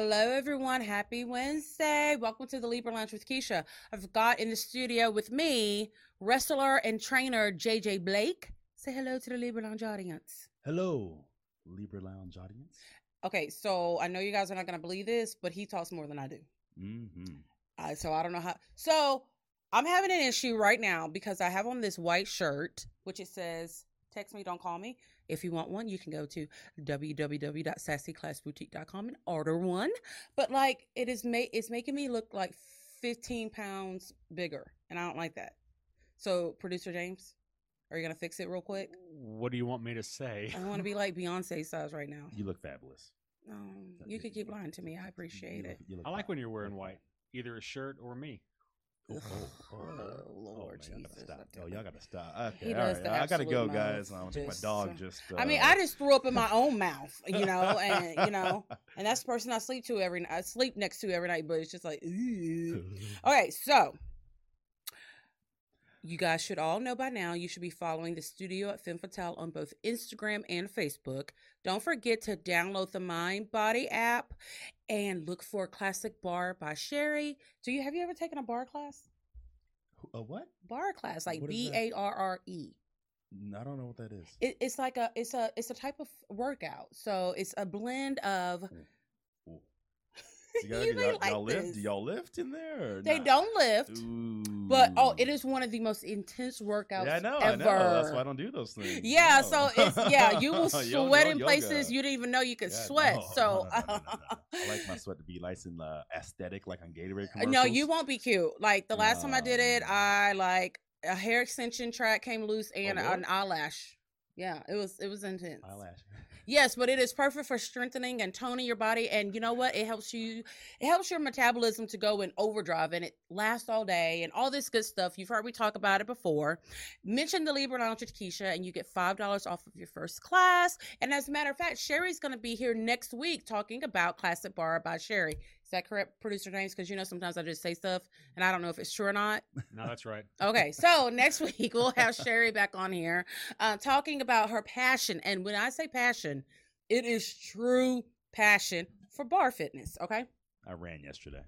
Hello, everyone. Happy Wednesday. Welcome to the Libra Lounge with Keisha. I've got in the studio with me wrestler and trainer JJ Blake. Say hello to the Libra Lounge audience. Hello, Libra Lounge audience. Okay, so I know you guys are not going to believe this, but he talks more than I do. Mm-hmm. Uh, so I don't know how. So I'm having an issue right now because I have on this white shirt, which it says, text me, don't call me. If you want one, you can go to www.sassyclassboutique.com and order one. But like it is ma- it's making me look like 15 pounds bigger, and I don't like that. So, producer James, are you gonna fix it real quick? What do you want me to say? I want to be like Beyonce size right now. You look fabulous. Um, you could keep lying to me. I appreciate You it. you look I like fab- when you're wearing white, either a shirt or me. Oh, Ugh. oh, oh, Oh, Lord man, y'all gotta stop. Oh, y'all gotta stop. Okay, all right. I gotta go, guys. I think my Just, dog uh, just. I mean, I uh, just threw up in my own mouth, you know, and you know, and that's the person I sleep to every night. I sleep next to every night, but it's just like, "Ew." okay. So, you guys should all know by now. You should be following the studio at Femme Fatale on both Instagram and Facebook. Don't forget to download the Mind Body app and look for Classic Barre by Sherry. Do you have you ever taken a barre class? a what? Barre class, like B? A R R E. I don't know what that is. It, it's like a it's a it's a type of workout. So it's a blend of. Ooh. You gotta- You do may y'all, like y'all lift? Do y'all lift in there? They not? don't lift, but oh, it is one of the most intense workouts Yeah, I know. ever. I know. That's why I don't do those things. Yeah, so it's yeah, you will sweat yo, in places you didn't even know you could Yeah, sweat. no, so no, no, no, no, no. I like my sweat to be nice and uh, aesthetic, like on Gatorade commercials. no, you won't be cute. Like the last time I did it, I like a hair extension track came loose and Oh, really? an eyelash. Yeah, it was it was intense. Eyelash. Yes, but it is perfect for strengthening and toning your body. And you know what? It helps you, it helps your metabolism to go in overdrive and it lasts all day and all this good stuff. You've heard me talk about it before. Mention the Libra Lounge with Keisha and you get $5 off of your first class. And as a matter of fact, Sherry's going to be here next week talking about Classic Barre by Sherry. Is that correct, producer James? Because you know, sometimes I just say stuff and I don't know if it's true or not. No, that's right. Okay, so next week we'll have Sherry back on here uh, talking about her passion. And when I say passion, it is true passion for barre fitness. Okay, I ran yesterday.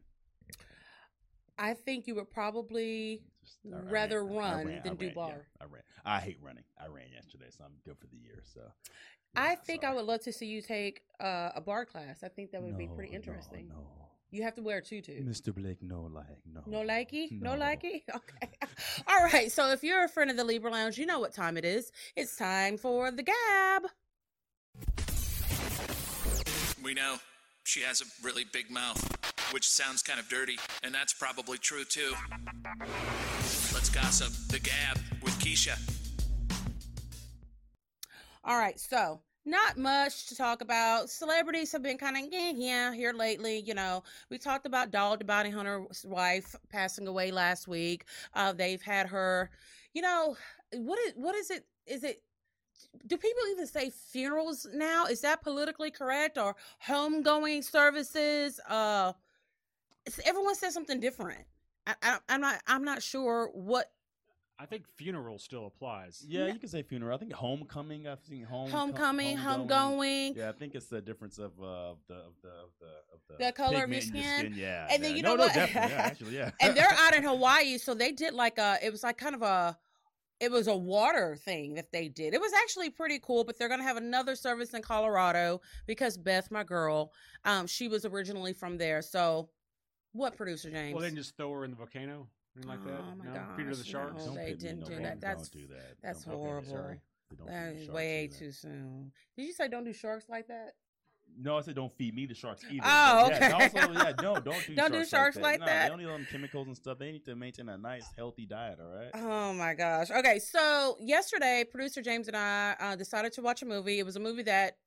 I think you would probably Just- I- I rather ran- run ran- than I do ran, yeah, bar. I ran. I hate running. I ran yesterday, so I'm good for the year. So I yeah, think I would love to see you take uh, a barre class. I think that would be No, pretty no, interesting. No, You have to wear a tutu. Mr. Blake, no like, no, No likey? No, No. likey? Okay. All right. So if you're a friend of the Libra Lounge, you know what time it is. It's time for the gab. We know she has a really big mouth, which sounds kind of dirty, and that's probably true too. Let's gossip the gab with Keisha. All right, so not much to talk about. Celebrities have been kind of yeah, yeah here lately. You know, we talked about Dog the Bounty Hunter's wife passing away last week. Uh, they've had her. You know, what is what is it? Is it? Do people even say funerals now? Is that politically correct or homegoing services? Uh, everyone says something different. I, I, I'm not. I'm not sure what I think funeral still applies. Yeah, you can say funeral. I think homecoming. I've seen home homecoming, homegoing. homegoing. Yeah, I think it's the difference of uh, of the of the of the of the, The color of your pigment in skin. Yeah, And then yeah. you no, know no, what? definitely, yeah, actually, yeah. and they're out in Hawaii, so they did like a it was like kind of a it was a water thing that they did. It was actually pretty cool, but they're gonna have another service in Colorado because Beth, my girl, um, she was originally from there. So what producer James? Well, they didn't just throw her in the volcano, anything like that. Oh, my no? Peter the gosh, Sharks. no. They didn't do that. That's- don't do that. that's Don't horrible. Sorry. That the way either. too soon. Did you say don't do sharks like that? No, I said don't feed me the sharks either. Oh, but yeah, okay. also, yeah, no, don't do Don't do sharks, sharks like like that. that. Nah, they don't need them chemicals and stuff. They need to maintain a nice, healthy diet. All right. Oh my gosh. Okay, so yesterday, producer James and I uh, decided to watch a movie. It was a movie that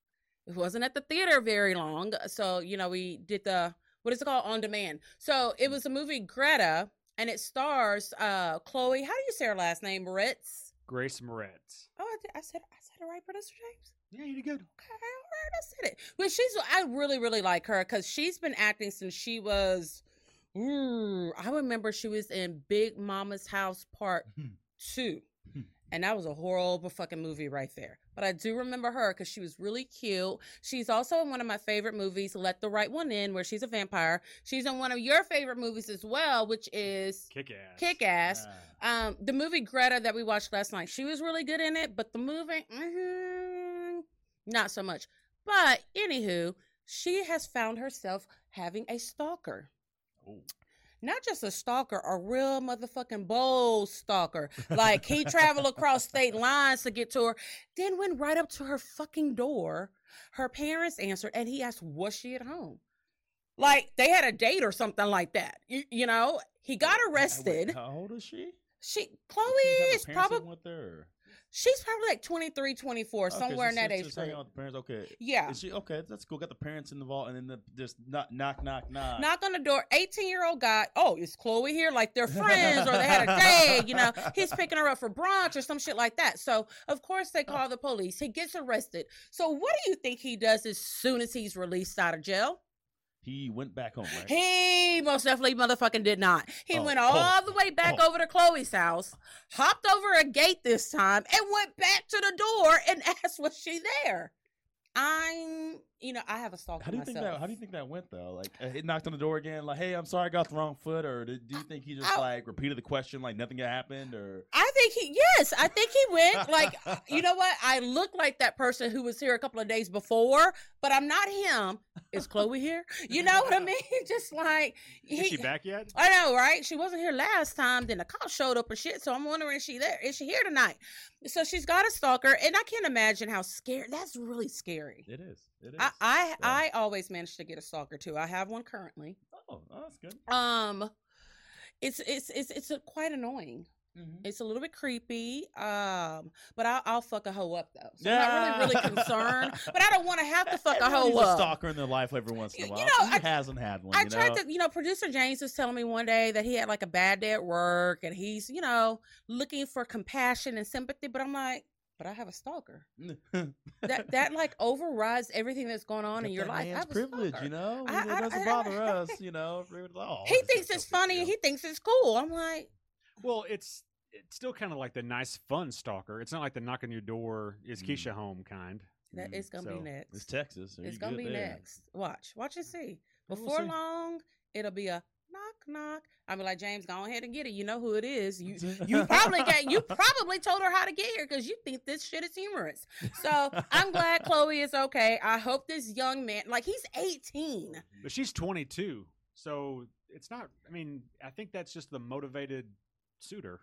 it wasn't at the theater very long, so you know we did the what is it called on demand. So it was a movie Greta, and it stars uh Chloe. How do you say her last name? Moretz. Grace Moretz. Oh, I, did, I said I said it right, producer James. Yeah, you did good. Okay, all right, I said it. But she's I really really like her because she's been acting since she was. Ooh, I remember she was in Big Mama's House Part Hmm. Two, Hmm. And that was a horrible fucking movie right there. But I do remember her because she was really cute. She's also in one of my favorite movies, Let the Right One In, where she's a vampire. She's in one of your favorite movies as well, which is Kick ass. Kick Ass. Um, the movie Greta that we watched last night, she was really good in it, but the movie, mhm, not so much. But anywho, she has found herself having a stalker. Oh. Not just a stalker, a real motherfucking bold stalker. Like he traveled across state lines to get to her, then went right up to her fucking door. Her parents answered, and he asked, "Was she at home?" Like they had a date or something like that. You, you know, he got Wait, arrested. How old is she? She Chloe Does she have is probably with her. She's probably like 23, 24, Okay, somewhere in that age just hanging group. out with the parents. Okay. Yeah. Is she okay? That's cool. Got the parents involved, and then the, just knock, knock, knock, knock. Knock on the door, 18 year old guy. Oh, is Chloe here? Like they're friends or they had a date, you know. He's picking her up for brunch or some shit like that. So, of course, they call the police. He gets arrested. So, what do you think he does as soon as he's released out of jail? He went back home, right? He most definitely motherfucking did not. He Oh, went oh, all the way back oh. over to Chloe's house, hopped over a gate this time, and went back to the door and asked, Was she there? I'm, you know, I have a stalker How do you myself. think that? How do you think that went though? Like, uh, it knocked on the door again. Like, hey, I'm sorry, I got the wrong foot. Or did, do you think he just I- like repeated the question like nothing had happened? Or I think he, yes, I think he went. Like, you know what? I look like that person who was here a couple of days before, but I'm not him. Is Chloe here? You know what I mean? Just like, Is she back yet? I know, right? She wasn't here last time. Then the cop showed up and shit. So I'm wondering, is she there? Is she here tonight? So she's got a stalker, and I can't imagine how scary. That's really scary. it is. It is. I I, Yeah. I always manage to get a stalker too. I have one currently. oh, oh, that's good. Um, it's it's it's it's a, quite annoying. Mm-hmm. It's a little bit creepy. Um, but I'll, I'll fuck a hoe up though. So I'm not really really concerned. But I don't want to have to fuck a hoe needs a up. stalker in their life every once in a while. You know, Who I- hasn't had one? I tried know? to, you know, producer James was telling me one day that he had like a bad day at work and he's, you know, looking for compassion and sympathy. But I'm like, but I have a stalker. That that like overrides everything that's going on Got in your life. I have privilege, stalker. you know. I- it doesn't I- bother us, you know. Oh, He thinks it's funny. deal. He thinks it's cool. I'm like, Well, it's it's still kind of like the nice, fun stalker. It's not like the knock on your door is Mm. Keisha home kind. that Mm, is gonna so be next. It's Texas. so It's gonna be there. next. Watch, watch and see. Well, we'll Before see. long, it'll be a knock knock. I'll be like, James, go ahead and get it. You know who it is. You you probably got you probably told her how to get here because you think this shit is humorous. So I'm glad Chloe is okay. I hope this young man, like he's 18. But she's 22, so it's not. I mean, I think that's just the motivated suitor.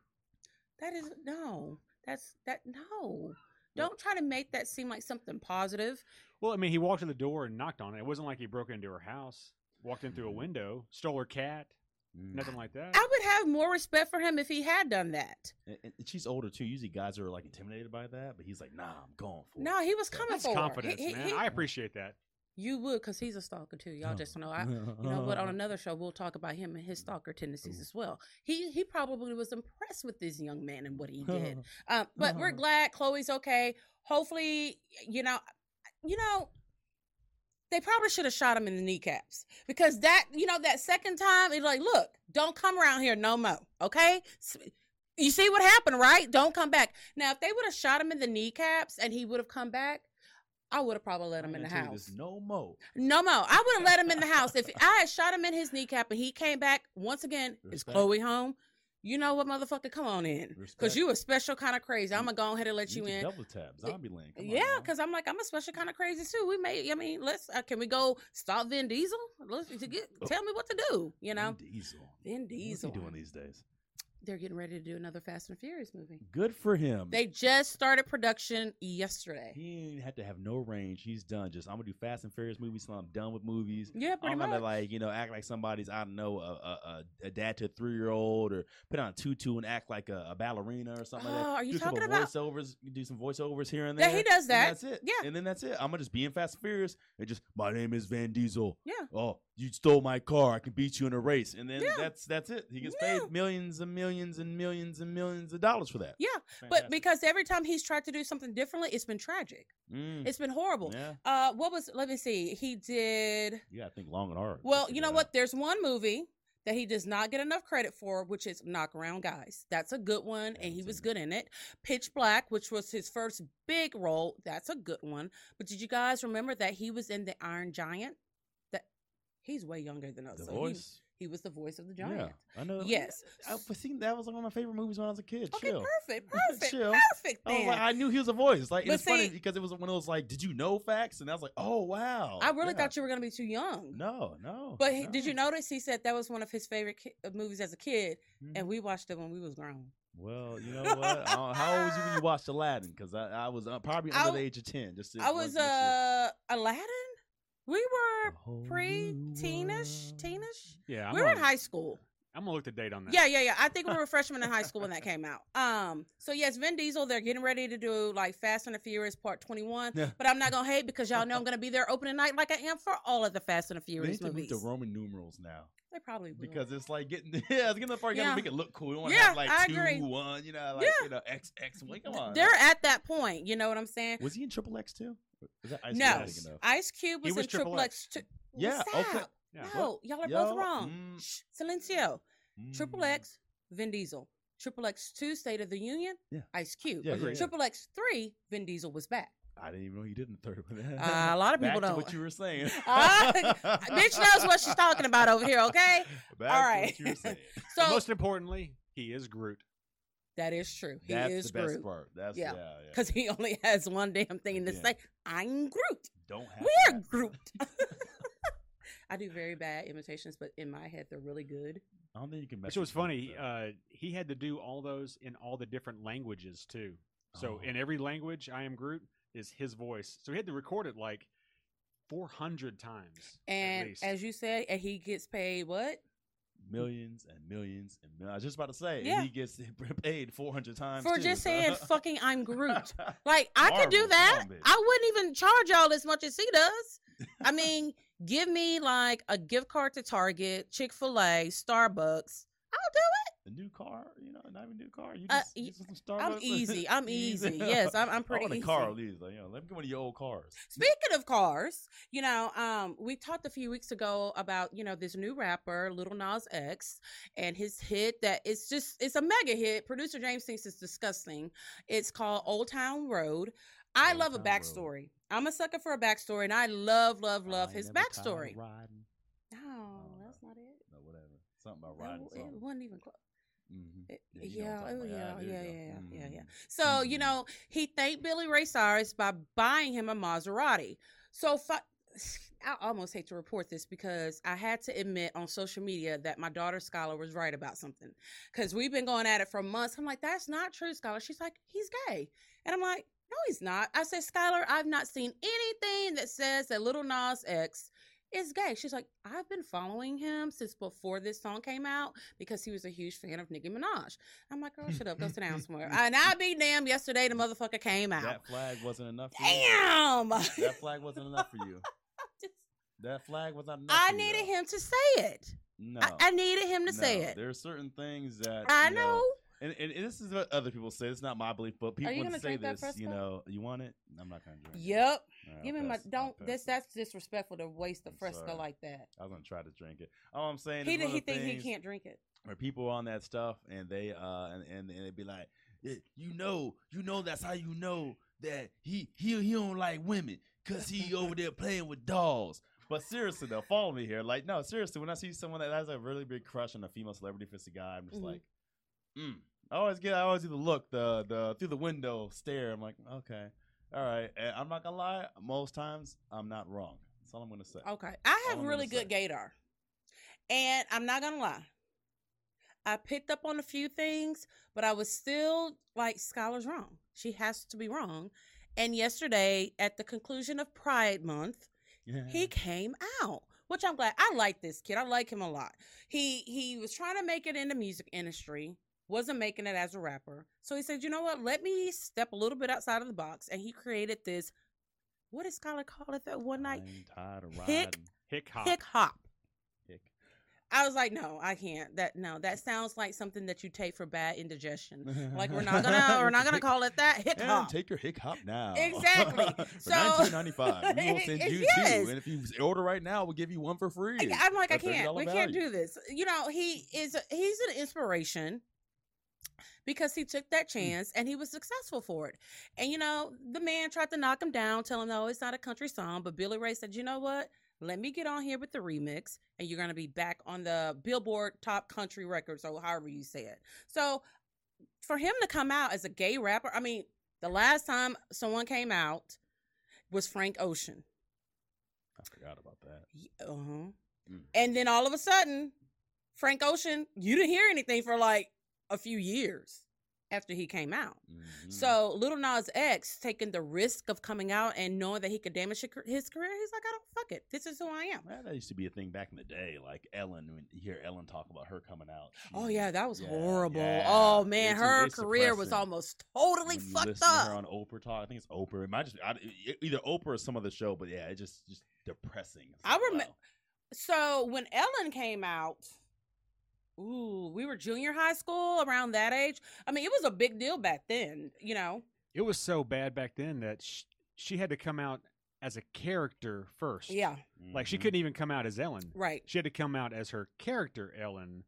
That is no. That's that no. Don't try to make that seem like something positive. Well, I mean, he walked to the door and knocked on it. It wasn't like he broke into her house, walked in through a Mhm. window, stole her cat, Mm. nothing like that. I would have more respect for him if he had done that. And, and she's older too. Usually guys are like intimidated by that, but he's like, nah, I'm going for it. No, he was Yeah, coming That's for her. confidence, He- he- man. he- I appreciate that. you would because he's a stalker too. Y'all just know. I, you know but On another show, we'll talk about him and his stalker tendencies Ooh. as well. He he probably was impressed with this young man and what he did. Um, but we're glad Chloe's okay. Hopefully, you know, you know, they probably should have shot him in the kneecaps because that, you know, that second time, it's like, look, don't come around here no more, okay? You see what happened, right? Don't come back. Now, if they would have shot him in the kneecaps and he would have come back, I would have probably let him in the house. No mo. No mo. I would have let him in the house. If I had shot him in his kneecap and he came back, once again, is Chloe home? You know what, motherfucker? Come on in. Because you a special kind of crazy. I'm going to go ahead and let you to in. Double tap. Zombie land. Yeah, because I'm like, I'm a special kind of crazy too. We may, I mean, let's, uh, can we go stop Vin Diesel? Let's get, tell me what to do, you know? Vin Diesel. Vin What's he Diesel. doing these days? They're getting ready to do another Fast and Furious movie. Good for him. They just started production yesterday. he ain't had to have no range. He's done. Just I'm gonna do Fast and Furious movies. So I'm done with movies. Yeah, pretty I'm much. gonna like you know act like somebody's I don't know a a, a, dad to a three year old or put on a tutu and act like a, a ballerina or something like Oh, that. are you do talking about- voiceovers? Do some voiceovers here and there. Yeah, he does and that. that's it. Yeah. and then that's it. I'm gonna just be in Fast and Furious and just my name is Van Diesel. Yeah. Oh, you stole my car. I can beat you in a race, and then Yeah. that's that's it. He gets Yeah. paid millions and millions millions and millions and millions of dollars for that. Yeah, but because every time he's tried to do something differently, it's been tragic. Mm, It's been horrible. yeah, Uh, what was? Let me see. He did. Yeah, gotta think long and hard. Well, you know figure it what? There's one movie that he does not get enough credit for, which is Knock Around Guys. That's a good one, and he was seen good in it. Pitch Black, which was his first big role, that's a good one. But did you guys remember that he was in the Iron Giant? That he's way younger than us. The so voice. He, was the voice of the giant. Yeah. I know. Yes. I, I think that was like one of my favorite movies when I was a kid. Okay, Chill. perfect, perfect, Chill. perfect. I was like, I knew he was a voice. Like, But it's funny see- because it was one of those like, "Did you know facts?" And I was like, "Oh wow." I really Yeah. thought you were gonna be too young. No, no. But he, did you notice he said that was one of his favorite ki- uh, movies as a kid, Mhm. and we watched it when we was grown. Well, you know what? I how old was you when you watched Aladdin? Because I, I was uh, probably under w- the age of ten. Just I was uh Aladdin. We were pre-teenish, teenish. Yeah, I'm we were in gonna, high school. I'm gonna look the date on that. Yeah, yeah, yeah. I think we were freshmen in high school when that came out. Um, so yes, Vin Diesel. They're getting ready to do like Fast and the Furious Part Twenty One. Yeah. But I'm not gonna hate because y'all know I'm gonna be there opening night like I am for all of the Fast and the They Furious need to move movies. to Roman numerals now They probably will. because it's like getting yeah, it's getting the part you gotta Yeah. make it look cool. You don't want to Yeah, have like I two, agree. one, you know, like Yeah. you know, X X. Wait, come on. they're at that point. You know what I'm saying? was he in Triple X too? Is that Ice no, Cube I'm thinking of? Ice Cube was, was in Triple Triple X. Two. Yeah, okay. Yeah. No, y'all are Yo, both wrong. mm, Shh, Silencio. Triple mm. X, Vin Diesel. Triple X two, State of the Union. Yeah. Ice Cube. Yeah, yeah, yeah. Triple X three, Vin Diesel was back. I didn't even know he did in the third one. Uh, a lot of people Back don't. Know what you were saying. Ah, Bitch knows what she's talking about over here. Okay, Back All to what you were saying. But so most importantly, he is Groot. That is true. He That's is the best part. That's yeah, Yeah. yeah. because he only has one damn thing to Yeah. say. I'm Groot. Don't have We're that. Groot. I do very bad imitations, but in my head they're really good. I don't think you can. mess Which was funny. Uh, he had to do all those in all the different languages too. So Oh. in every language, I am Groot is his voice. So he had to record it like 400 times. at And least. as you said, and he gets paid what? Mm-hmm. millions and millions and millions. I was just about to say, Yeah. and he gets paid four hundred times For too, just so- saying fucking I'm Groot. Like I could do that. on. I wouldn't even charge y'all as much as he does. I mean, give me like a gift card to Target, Chick Fil A, Starbucks. I'll do A new car, you know, not even a new car. You Uh, just, you just some. I'm easy. I'm easy. Yes, I'm, I'm pretty I want a car at least. Like, you know, let me get one of your old cars. Speaking of cars, you know, um, we talked a few weeks ago about you know this new rapper, Lil Nas X, and his hit that it's just it's a mega hit. Producer James thinks it's disgusting. It's called Old Town Road. I Old love a Town Road. backstory. I'm a sucker for a backstory, and I love, love, love I his ain't never tired of backstory. No, Oh, that's not it. No, whatever. Something about riding. No, it wasn't even close. Mhm. Yeah, yeah, oh yeah, yeah, yeah, you yeah, yeah, yeah. Mhm. So you Mhm. know, he thanked Billy Ray Cyrus by buying him a Maserati. So fi- I almost hate to report this because I had to admit on social media that my daughter Skylar was right about something. Because we've been going at it for months. I'm like, that's not true, Skylar. She's like, he's gay, and I'm like, no, he's not. I said, Skylar, I've not seen anything that says that Lil Nas X is gay. She's like, I've been following him since before this song came out because he was a huge fan of Nicki Minaj. I'm like, girl, shut up, go sit down somewhere. And I be damn, yesterday the motherfucker came out. That flag wasn't enough for you. Damn. That flag wasn't enough for you. Just- That flag was not enough. I needed him to say it. No. I, I needed him to say it. There are certain things that I you know. and, and, and this is what other people say. It's not my belief, but people you would gonna say this. You know, you want it? I'm not gonna drink. it. Yep. Right, Give me my don't. This that's disrespectful to waste the Fresca like that. I was gonna try to drink it. All I'm saying He. He of the think he can't drink it. where people on that stuff and they uh and and, and they'd be like, "Yeah, you know, you know, that's how you know that he he he don't like women because he over there playing with dolls. But seriously though, follow me here. Like, no, seriously, when I see someone that has a really big crush on a female celebrity, it's a guy, I'm just Mhm. like, mm. I always get, I always either look the the through the window, stare. I'm like, okay, all right. And I'm not gonna lie, most times I'm not wrong. That's all I'm gonna say. Okay. I have really good say. gaydar. And I'm not gonna lie. I picked up on a few things, but I was still like Skylar's wrong. She has to be wrong. And yesterday, at the conclusion of Pride Month, he came out which i'm glad i like this kid i like him a lot he he was trying to make it in the music industry wasn't making it as a rapper so he said you know what let me step a little bit outside of the box and he created this what did Skylar call it that one night I'm tired of Hick. Hick hop. hick hop Hick. I was like, no, I can't. That no, that sounds like something that you take for bad indigestion. Like we're not gonna we're not gonna call it that hip And hop. take your hick hop now. Exactly. So- nineteen ninety five, we will send you Yes. two, and if you order right now, we'll give you one for free. I'm like, I can't. We can't do this. You know, he is. He's an inspiration because he took that Hmm. chance and he was successful for it. And you know, the man tried to knock him down, tell him, "No, it's not a country song." But Billy Ray said, "You know what? Let me get on here with the remix, and you're gonna be back on the Billboard Top Country Records, or however you say it." So, for him to come out as a gay rapper, I mean, the last time someone came out was Frank Ocean. I forgot about that. Uh huh. Mm. And then all of a sudden, Frank Ocean, you didn't hear anything for like a few years after he came out. Mhm. So Lil Nas X taking the risk of coming out and knowing that he could damage his career, he's like, I don't fuck it. This is who I am. Man, that used to be a thing back in the day. Like Ellen, when you hear Ellen talk about her coming out. Oh yeah, that was yeah, horrible. yeah. Oh man, It's- her it's career was almost totally you fucked up. her on Oprah talk. I think it's Oprah. It might just I, either Oprah or some other show, but yeah, it's just just depressing. It's I like, remem- wow. So when Ellen came out, ooh, we were junior high school around that age. I mean, it was a big deal back then, you know. It was so bad back then that sh- she had to come out as a character first. Yeah, Like she couldn't even come out as Ellen. right. She had to come out as her character Ellen.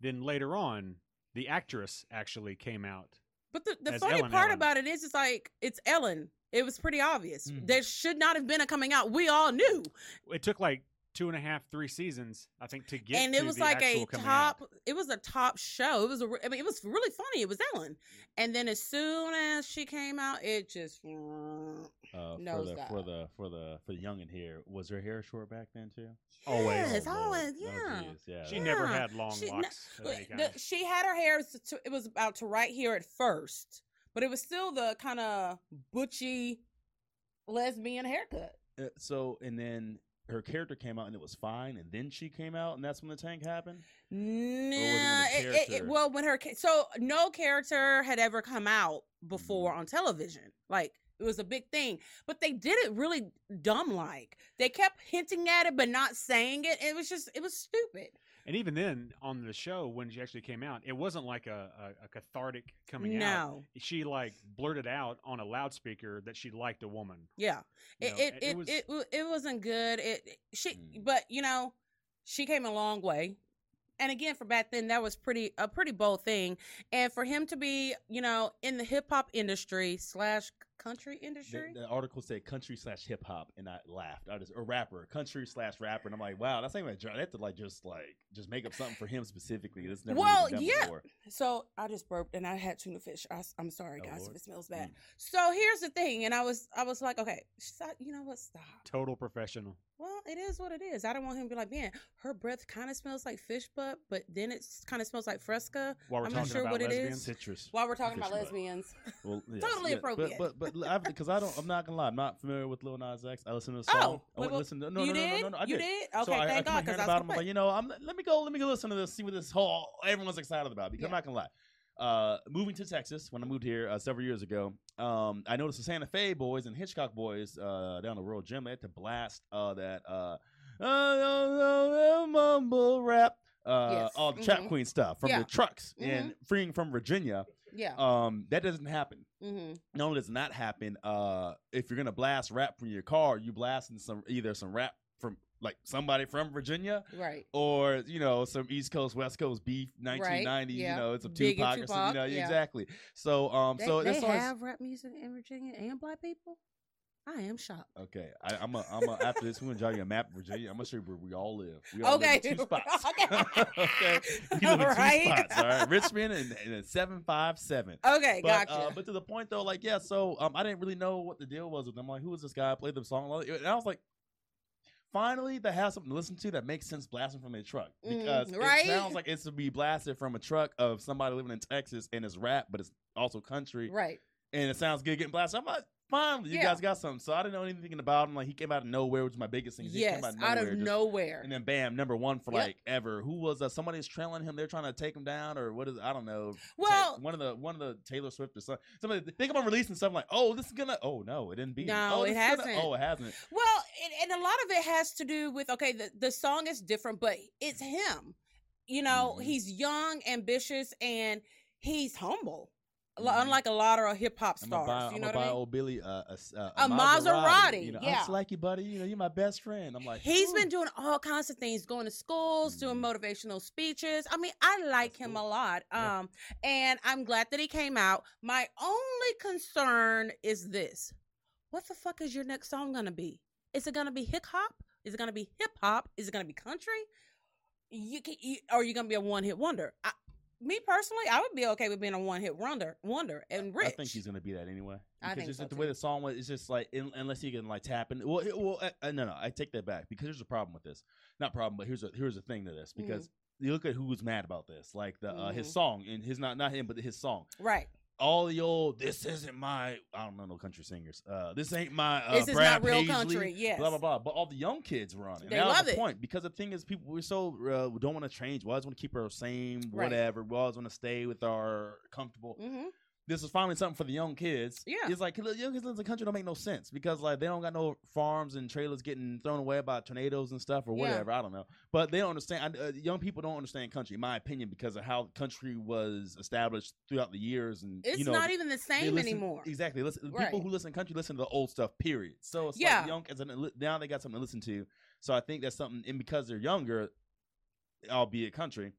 Then later on, the actress actually came out. But the, the as funny Ellen part Ellen. about it is, it's like it's Ellen. It was pretty obvious. Mm. There should not have been a coming out. We all knew, It took like two and a half, three seasons, I think, to get. and to it was the like a actual out. top. It was a top show. It was a. re- I mean, it was really funny. It was Ellen, and then as soon as she came out, it just. Uh, for the dive. for the for the for the youngin here, was her hair short back then too? Always. Yes, Oh, Lord. always, Oh, yeah. geez, yeah. She never had long She- no- locks of any But kind. the- she had her hair. To, it was about to right here at first, but it was still the kind of butchy lesbian haircut. Uh, so and then her character came out and it was fine, and then she came out and that's when the tank happened. Nah, it, it, it, well, when her so no character had ever come out before Mm. on television. Like it was a big thing, but they did it really dumb. Like they kept hinting at it but not saying it. It was just it was stupid. And even then, on the show when she actually came out, it wasn't like a, a, a cathartic coming out. no, She like blurted out on a loudspeaker that she liked a woman. yeah, You it know, it it it, was it, it wasn't good. It it- she, Mm. but you know, she came a long way. And again, for back then, that was pretty a pretty bold thing. And for him to be, you know, in the hip hop industry slash country industry, the article said country slash hip hop, and I laughed. I just a rapper, country slash rapper, and I'm like, wow, that's not even a job. They have to like just like just make up something for him specifically. That's never Well, been done yeah. before. So I just burped and I had tuna fish. I, am sorry, Oh, guys, Lord. if it smells bad. Mm. So here's the thing, and I was I was like, okay, stop, you know what? Stop. Total professional. Well, it is what it is. I don't want him to be like, man, her breath kind of smells like fish butt, but then it kind of smells like Fresca. While we're I'm not sure about what it is. lesbians. Citrus. While we're talking Fish about butt. lesbians, Well, yes, Totally yeah, appropriate. But but, but because I don't, I'm not gonna lie, I'm not familiar with Lil Nas X. I listened to the song. Oh, I went well, listen to, no, you no, no, did? no, no, I you did. did? So Okay, I, I thank keep God, because I about him, I'm like, you know, I'm let me go, let me go listen to this, see what this whole everyone's excited about. Because I'm not gonna lie. Uh, moving to Texas when I moved here uh, several years ago, um, I noticed the Santa Fe boys and Hitchcock boys uh, down the World Gym. They had to blast uh, that uh, uh, mumble rap, uh, Yes. all the trap Mhm. queen stuff from Yeah. the trucks and freeing from Virginia. yeah. Um, that doesn't happen hmm not only does not happen, uh, if you're gonna blast rap from your car, you blasting some either some rap from like somebody from Virginia Right. or you know some East Coast West Coast beef, 1990. yeah. You know, it's a and Tupac, or something. You know, yeah. exactly. So um, They, so they this song is- have rap music in Virginia and black people. I am shocked. Okay, I, I'm a, I'm a, after this we're gonna draw you a map of Virginia. I'm gonna show you where we all live. We all Okay. live two spots. Okay. okay, live in two spots. All right, Richmond and, and seven five seven. Okay, But, gotcha. uh, but to the point though, like yeah, so um, I didn't really know what the deal was with them. Like, who is this guy? I played the song, and I was like, finally, they have something to listen to that makes sense blasting from a truck Mm, because right? it sounds like it's to be blasted from a truck of somebody living in Texas and it's rap, but it's also country, right. and it sounds good getting blasted. I'm like. Finally, you Yeah. guys got something. So I didn't know anything about him. Like he came out of nowhere, which is my biggest thing. He Yes, came out of out nowhere, of just- nowhere. and then bam, number one for Yep. like ever. Who was uh, somebody's trailing him? They're trying to take him down, or what is? I don't know. Well- one of the one of the Taylor Swift or something. Somebody think about releasing something like, oh, this is gonna. Oh no, it didn't be. No, oh, it is gonna- hasn't. oh, it hasn't. Well, and, and a lot of it has to do with okay, the, the song is different, but it's him. You know, Mhm. he's young, ambitious, and he's humble. Mhm. Unlike a lot of hip hop stars, buy, you I'm know what I mean? old Billy uh, a, uh, A Maserati, You know, yeah. like you, buddy. You know, you're my best friend. I'm like, He's "Ooh." been doing all kinds of things, going to schools, doing Mhm. motivational speeches. I mean, I like That's him cool. a lot. Yeah. Um, and I'm glad that he came out. My only concern is this: what the fuck is your next song gonna be? Is it gonna be hip hop? Is it gonna be hip hop? Is it gonna be country? You can, you, or are you gonna be a one hit wonder? I, me personally, I would be okay with being a one hit wonder, wonder and rich. I think he's gonna be that anyway. I Because think just so, the way the song was, it's just like in, unless he can like tap in. Well, it- well, uh, uh, no, no, I take that back because there's a problem with this. Not problem, but here's a here's a thing to this Mm-hmm. because you look at who's mad about this, like the uh, his Mhm. song and his not not him, but his song. right. All the old this isn't my I don't know no country singers. Uh, this ain't my uh, this is Brad not real Paisley, country. Yes. Blah blah blah. But all the young kids were on it. They And love the it. point because the thing is, people we're so uh, we don't want to change. We always want to keep our same Right. whatever. We always want to stay with our comfortable hmm this is finally something for the young kids. Yeah. it's like the young kids in the country don't make no sense because like they don't got no farms and trailers getting thrown away by tornadoes and stuff or Yeah. whatever. I don't know, but they don't understand. Uh, young people don't understand country, in my opinion, because of how country was established throughout the years. And It's you know, not even the same listen- anymore. Exactly. Listen, Right. People who listen to country listen to the old stuff. Period. So it's Yeah. like young as an, now they got something to listen to. So I think that's something, and because they're younger, albeit country,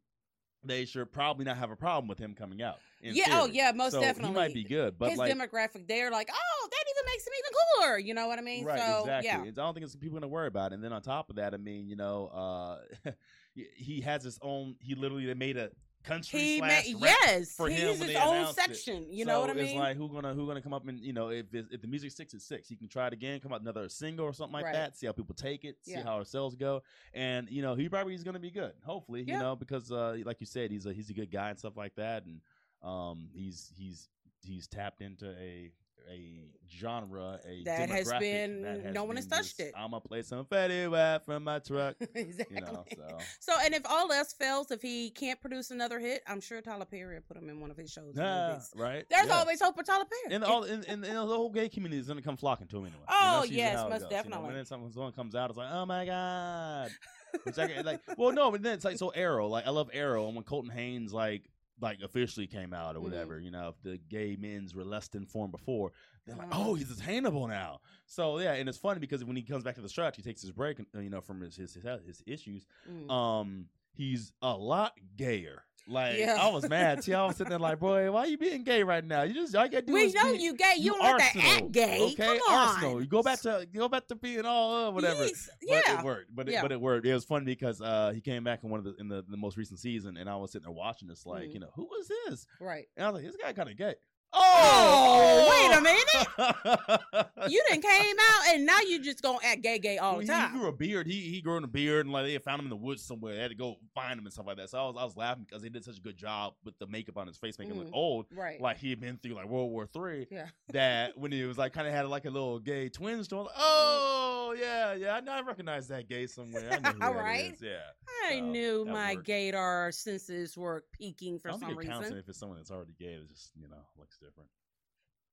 they should probably not have a problem with him coming out. Yeah, oh yeah, most So definitely. He might be good, but His like demographic, they're like, oh, that even makes him even cooler. You know what I mean? right, so exactly. yeah, I don't think it's people gonna worry about it. And then on top of that, I mean, you know, uh, he- he has his own. He literally they made a country he slash yes, for he's him his own announced it. section. You know what I So mean? It's like who gonna who gonna come up and you know if if the music sticks, it's six. he can try it again, come out another single or something like Right. that. See how people take it, see Yeah. how our sales go, and you know he probably is gonna be good. Hopefully, Yeah. you know because uh, like you said, he's a he's a good guy and stuff like that, and um he's he's he's tapped into a a genre a That has been- that no one has touched it. I'm gonna play some Fetty Wap from my truck. exactly. You know, so So, and if all else fails, if he can't produce another hit, I'm sure Tyler Perry will put him in one of his shows. yeah, right. There's yeah. always hope for Tyler Perry. and all and, and, and the whole gay community is gonna come flocking to him anyway. Oh, that's usually yes, most goes, you know? definitely. And then something someone comes out, it's like, oh my god. Which I like, well, no, but then it's like so Arrow. Like I love Arrow, and when Colton Haynes like like officially came out or Mhm. whatever, you know, if the gay men's were less than informed before, they're like, oh, he's attainable now. So yeah, and it's funny because when he comes back to the stretch, he takes his break, uh, you know, from his his his, his issues. Mm. Um, he's a lot gayer. Like Yeah. I was mad. See, I was sitting there like, boy, why are you being gay right now? You just all you gotta do we is know be- you gay. You, don't have to act gay. Okay, Come on. Arsenal. You go back to you go back to being all uh, whatever. Yes, But Yeah. it worked. But it, Yeah. but it worked. It was fun because uh, he came back in one of the in the, the most recent season, and I was sitting there watching this, like, Mhm. you know, who was this? right. And I was like, this guy kind of gay. Oh, wait a minute! You didn't came out and now you just gonna act gay gay all the he, time. he grew a beard. He he grew a beard, and like they found him in the woods somewhere. They had to go find him and stuff like that. So I was I was laughing because they did such a good job with the makeup on his face, making him Mhm. look old, right. like he had been through like World War Three. yeah. that when he was like kind of had like a little gay twinge to him. Like, oh yeah, yeah, I know I recognize that gay somewhere. I know who Right? is, Yeah, I So, knew my worked. gaydar senses were peaking for some think it counts reason. if it's someone that's already gay. it's just you know looks different.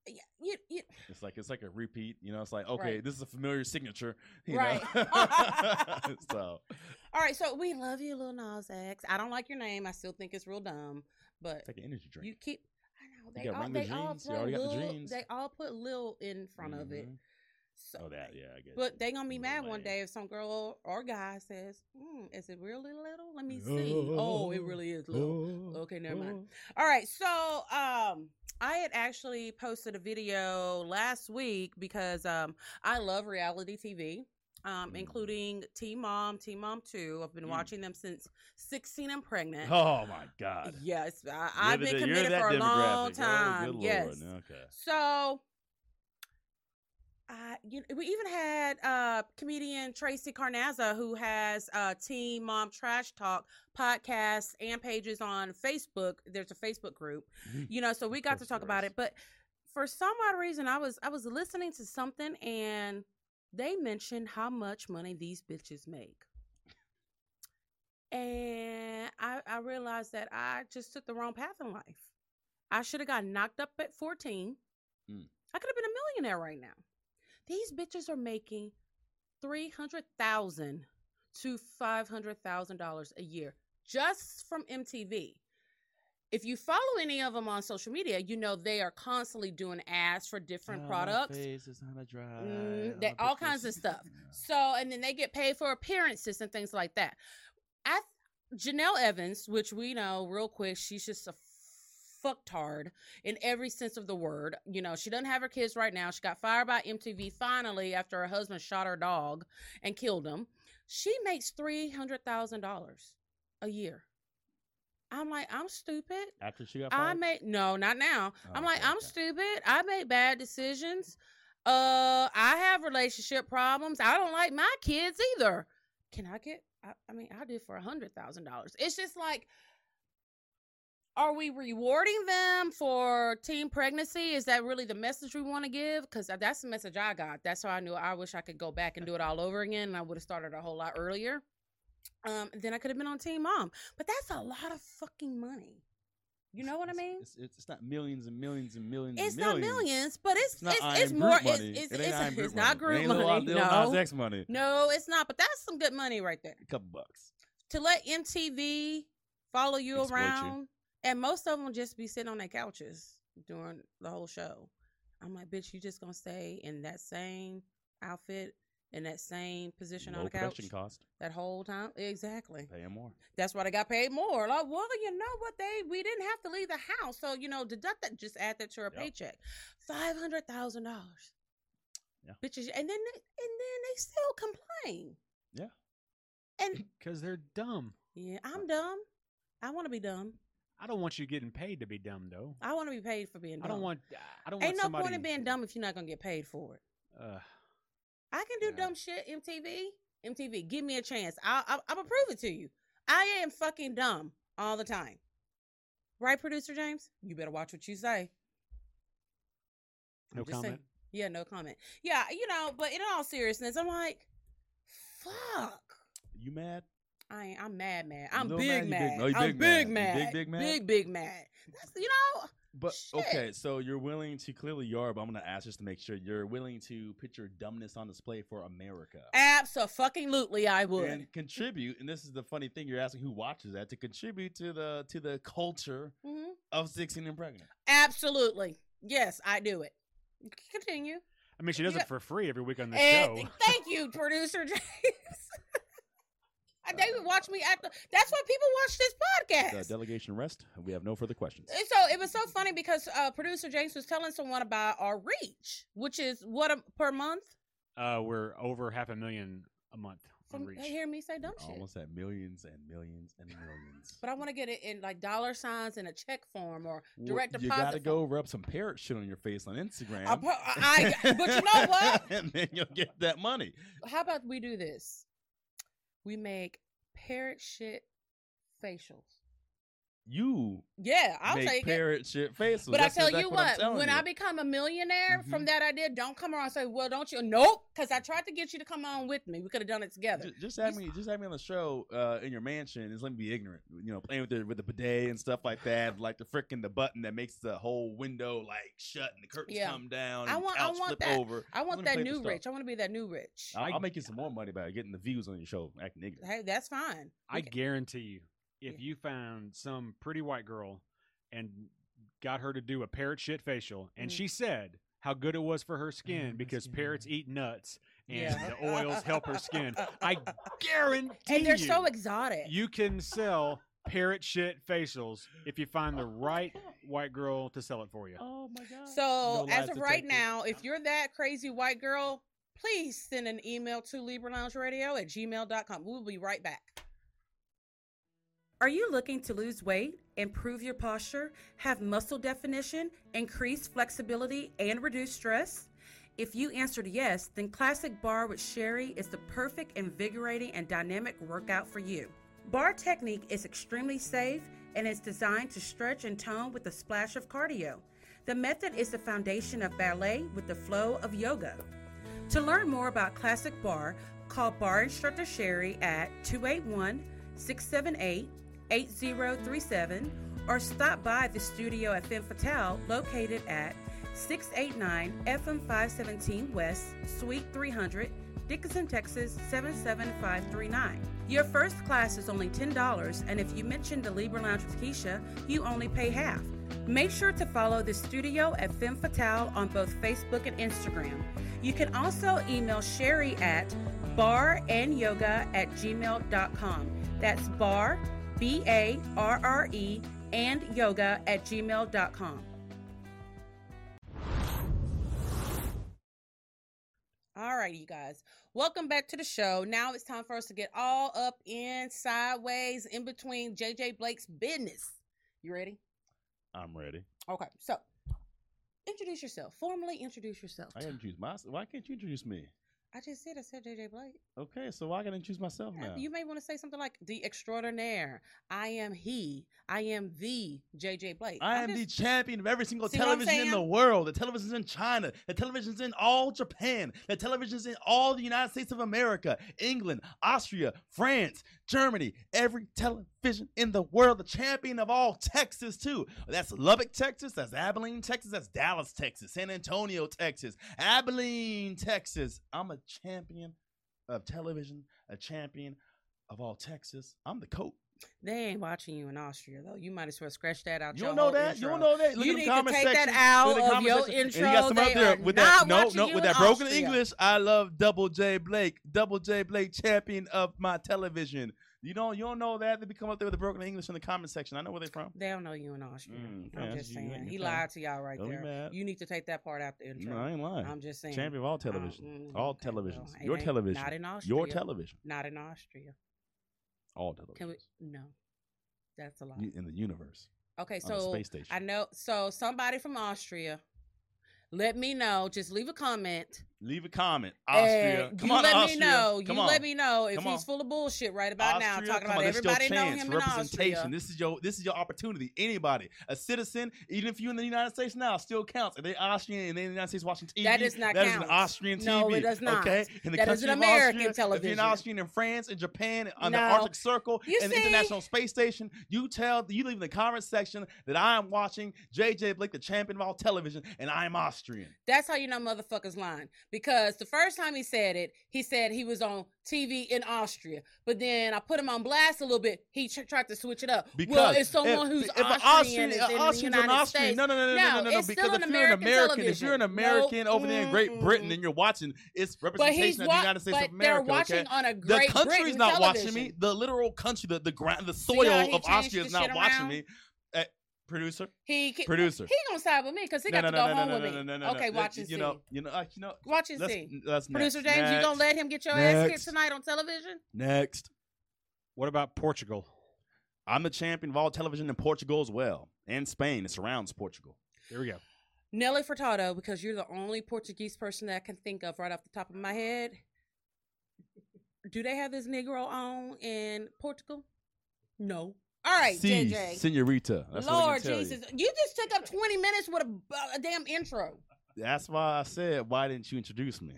Yeah, you, you, It's like it's like a repeat. You know, it's like okay, Right. this is a familiar signature. You Right. Know? so all right, so we love you, Lil Nas X. I don't like your name. I still think it's real dumb, but it's like an energy drink. you keep. I know they all they all throw got the jeans. they all put Lil in front of it. Mhm. So, Oh, that yeah, I guess. But they gonna be mad one day if some girl or guy says, mm, "Is it really little? Let me see." Oh, it really is little. Okay, never mind. All right, so um, I had actually posted a video last week because um, I love reality TV, um, Mhm. including Teen Mom, Teen Mom Two. I've been Mm. watching them since 16 and pregnant. Oh my god. Yes, I, I've been committed for a long time. Oh, yes. Okay. So, You we even had uh comedian Tracy Carnazza who has uh Teen Mom Trash Talk podcasts and pages on Facebook. There's a Facebook group, you know, so we got to talk about it. But for some odd reason, I was I was listening to something and they mentioned how much money these bitches make. And I, I realized that I just took the wrong path in life. I should have got knocked up at 14. Mm. I could have been a millionaire right now. These bitches are making three hundred thousand to five hundred thousand dollars a year just from MTV. If you follow any of them on social media, you know they are constantly doing ads for different products. Mm, they, all kinds of stuff. So, and then they get paid for appearances and things like that. I, Jenelle Evans, which we know real quick, she's just a fucktard in every sense of the word. You know, she doesn't have her kids right now. She got fired by MTV finally after her husband shot her dog and killed him. She makes three hundred thousand dollars a year. I'm like, I'm stupid. After she got fired? I made no, not now. Oh, I'm like, okay, I'm stupid. I made bad decisions. Uh, I have relationship problems. I don't like my kids either. Can I get? I, I mean, I did for a hundred thousand dollars. It's just like, are we rewarding them for teen pregnancy? Is that really the message we want to give? Because that's the message I got. That's how I knew. I wish I could go back and do it all over again, and I would have started a whole lot earlier. Um, then I could have been on Teen Mom. But that's a lot of fucking money. You know what I mean? It's, it's, it's not millions and millions and millions. It's and not millions. millions, but it's It's not it's, it's more. It's it's, It it's, it's not group money. Nas No, money. no, it's not. But that's some good money right there. A couple bucks. To let MTV follow you Exploit you. Around, and most of them just be sitting on their couches during the whole show. I'm like, bitch, you just gonna stay in that same outfit in that same position Low on the couch production cost. that whole time? Exactly. Pay 'em more. That's why they got paid more. Like, well, you know what? They we didn't have to leave the house, so you know, deduct that. Just add that to her Yep. paycheck. Five hundred thousand dollars. Yeah. Bitches, and then they, and then they still complain. Yeah. And because they're dumb. yeah, I'm dumb. I want to be dumb. I don't want you getting paid to be dumb though. I want to be paid for being dumb. I don't want. I don't Ain't want no somebody. point in being dumb if you're not gonna get paid for it. Uh, I can do Yeah. dumb shit. MTV, MTV, give me a chance. I'll, I'll, I'm gonna prove it to you. I am fucking dumb all the time. Right, producer James? You better watch what you say. I'm no just saying. comment. Yeah, no comment. Yeah, you know, but in all seriousness, I'm like, fuck. You mad? I ain't, I'm mad, mad. I'm big mad? Mad. big- no, you I'm big big mad. Mad. big, big mad? Big, big mad. That's you know. But Shit. okay, so you're willing to clearly you are, but I'm gonna ask just to make sure you're willing to put your dumbness on display for America. Absolutely, I would. And contribute, and this is the funny thing you're asking who watches that to contribute to the to the culture hmm of 16 and pregnant. Absolutely, yes, I do it. Continue. I mean, she does Yeah. it for free every week on the show. thank you, producer James. They would watch me act. That's why people watch this The podcast. delegation rest. We have no further questions. And so it was so funny because uh, producer James was telling someone about our reach, which is what a, per month. Uh, we're over half a million a month on From Reach. they hear me say dumb shit, Almost at millions and millions and millions. but I want to get it in like dollar signs in a check form or Wha- direct You deposit. You gotta go rub some parrot shit on your face on Instagram. I pro- I- but you know what? and then you'll get that money. How about we do this? We make parrot shit facials. You Yeah, I'll make take it. shit faces. But I That's tell exactly you I'm what, when you. I become a millionaire from Mhm. that idea, don't come around and say, "Well, don't you?" Nope, because I tried to get you to come on with me. We could have done it together. Ju- just have me, just have me on the show uh, in your mansion. and Just let me be ignorant, you know, playing with the with the bidet and stuff like that, like the freaking the button that makes the whole window like shut and the curtains Yeah. come down. I want- I want that. over. I want that play with the new rich. I want to be that new rich. I'll, I- I'll make you some more money by getting the views on your show, acting ignorant. Hey, that's fine. I We can- guarantee you, if Yeah. you found some pretty white girl and got her to do a parrot shit facial, and Mm. she said how good it was for her skin my because skin. parrots eat nuts and Yeah. the oils help her skin. I guarantee and they're you, so exotic. you can sell parrot shit facials if you find the right white girl to sell it for you. Oh my god! So No as of right detected. now, if you're that crazy white girl, please send an email to Libra Lounge Radio at gmail.com. We'll be right back. Are you looking to lose weight, improve your posture, have muscle definition, increase flexibility, and reduce stress? If you answered yes, then Classic Barre with Sherry is the perfect, invigorating, and dynamic workout for you. Barre technique is extremely safe and is designed to stretch and tone with a splash of cardio. The method is the foundation of ballet with the flow of yoga. To learn more about Classic Barre, call Barre Instructor Sherry at 281 678 8037 or stop by the studio at Femme Fatale located at 689 FM 517 West, Suite 300, Dickinson, Texas 77539. Your first class is only $10, and if you mention the Libra Lounge with Keisha, you only pay half. Make sure to follow the studio at Femme Fatale on both Facebook and Instagram. You can also email Sherry at barandyoga at gmail.com. That's bar, B A R R E, and yoga at gmail.com. All right, you guys. Welcome back to the show. Now it's time for us to get all up in sideways in between JJ Blake's business. You ready? I'm ready. Okay, so introduce yourself. Formally introduce yourself. I introduce myself. Why can't you introduce me? I just said I said JJ Blake. Okay, so why can't I choose myself Yeah, now? You may want to say something like the extraordinaire. I am he. I am the JJ Blake. I am the champion of every single television in the world. The television's in China. The television's in all Japan. The television's in all the United States of America, England, Austria, France, Germany. Every television in the world. The champion of all Texas, too. That's Lubbock, Texas. That's Abilene, Texas. That's Dallas, Texas. San Antonio, Texas. Abilene, Texas. I'm a champion of television, a champion of all Texas. I'm the coach. They ain't watching you in Austria though. You might as well scratch that out. You don't know that? You don't know that? Look You need to take that out Look at the of your section. And intro. you got some up there with that no, no, with that broken Austria. English. I love Double J Blake. Double J Blake, champion of my television. You don't, you don't know that? They become up there with the broken English in the comment section. I know where they're from. They don't know you in Austria. Mm, I'm yeah, just saying. He lied to y'all right Don't there. You need to take that part out the intro. No, I ain't lying. I'm just saying. Champion of all television. mm, all okay, televisions. it Your television. Not in Austria. Your television. Not in Austria. All television. Can we? No, that's a lie. You, in the universe. Okay, so space station. I know. So somebody from Austria, let me know. Just leave a comment. Leave a comment. Austria. and Come you on, let Austria. me know. Come you on. let me know if Come he's on. full of bullshit right about now. Austria, Talking come about on, is everybody know him in. Austria. This is your this is your opportunity. Anybody, a citizen, even if you're in the United States now, still counts. If they Austrian and they in the United States watching TV, That does not that is count. an Austrian TV. No, it does not. Okay, in the That is country an of American Austria, If you're television. an Austrian in France and Japan on the No. Arctic Circle You and the see? International Space Station, you tell you leave in the comment section that I am watching JJ Blake, the champion of all television, and I am Austrian. That's how you know motherfuckers lying. Because the first time he said it, he said he was on TV in Austria. But then I put him on blast a little bit. He tr- tried to switch it up. Because well, it's someone if, who's if Austrian, Austrian, is in Austrian's the an Austrian. States. No, no, no, no, no, no, no, no. Because if you're an American if you're an. American Nope. over there in Great mm-hmm. Britain and you're watching, it's representation of the wa- United States but of America. they're watching okay? on a The Great country's Britain not television. watching me. The literal country, the the ground, the soil of Austria is not watching around? me. Producer, He can, Producer. He gonna side with me because he no, got no, to go no, no, home no, with no, me. no, no, no, okay, no. watch and You see. know, you know, uh, you know. Watch and let's, see. Let's Producer next. James, you gonna let him get your ass kicked tonight on television? Next. What about Portugal? I'm the champion of all television in Portugal as well, and Spain. It surrounds Portugal. Here we go. Nelly Furtado, because you're the only Portuguese person that I can think of right off the top of my head. Do they have this Negro on in Portugal? No. All right, Si, JJ. senorita. That's what I Lord can tell you. Jesus, you. just took up 20 minutes with a, a damn intro. That's why I said, why didn't you introduce me?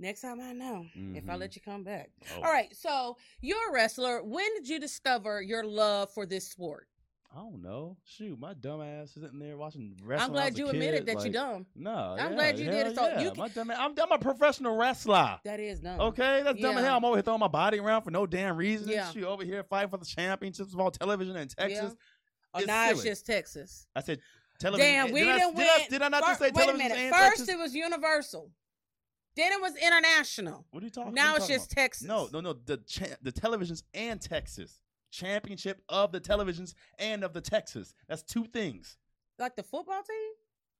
Next time I know if I Mhm. let you come back. Oh, All right, so you're a wrestler. When did you discover your love for this sport? I don't know. Shoot, my dumb ass is sitting there watching wrestling. I'm glad you admitted that like, you dumb. No, I'm yeah, glad you did it. So yeah. you can- my dumb ass, I'm, I'm a professional wrestler. That is dumb. Okay, that's dumb as Yeah. hell. I'm over here throwing my body around for no damn reason. Yeah. Shoot, over here fighting for the championships of all television in Texas. Oh, It's now it's just Texas. I said television. Damn, did we I, didn't I, win. did I not Fir- just say television? Wait a minute. First Texas? it was Universal. Then it was international. What are you talking? now it's you just talking Texas. No, no, no. The cha- the televisions and Texas championship of the televisions and of the Texas. That's two things. Like the football team?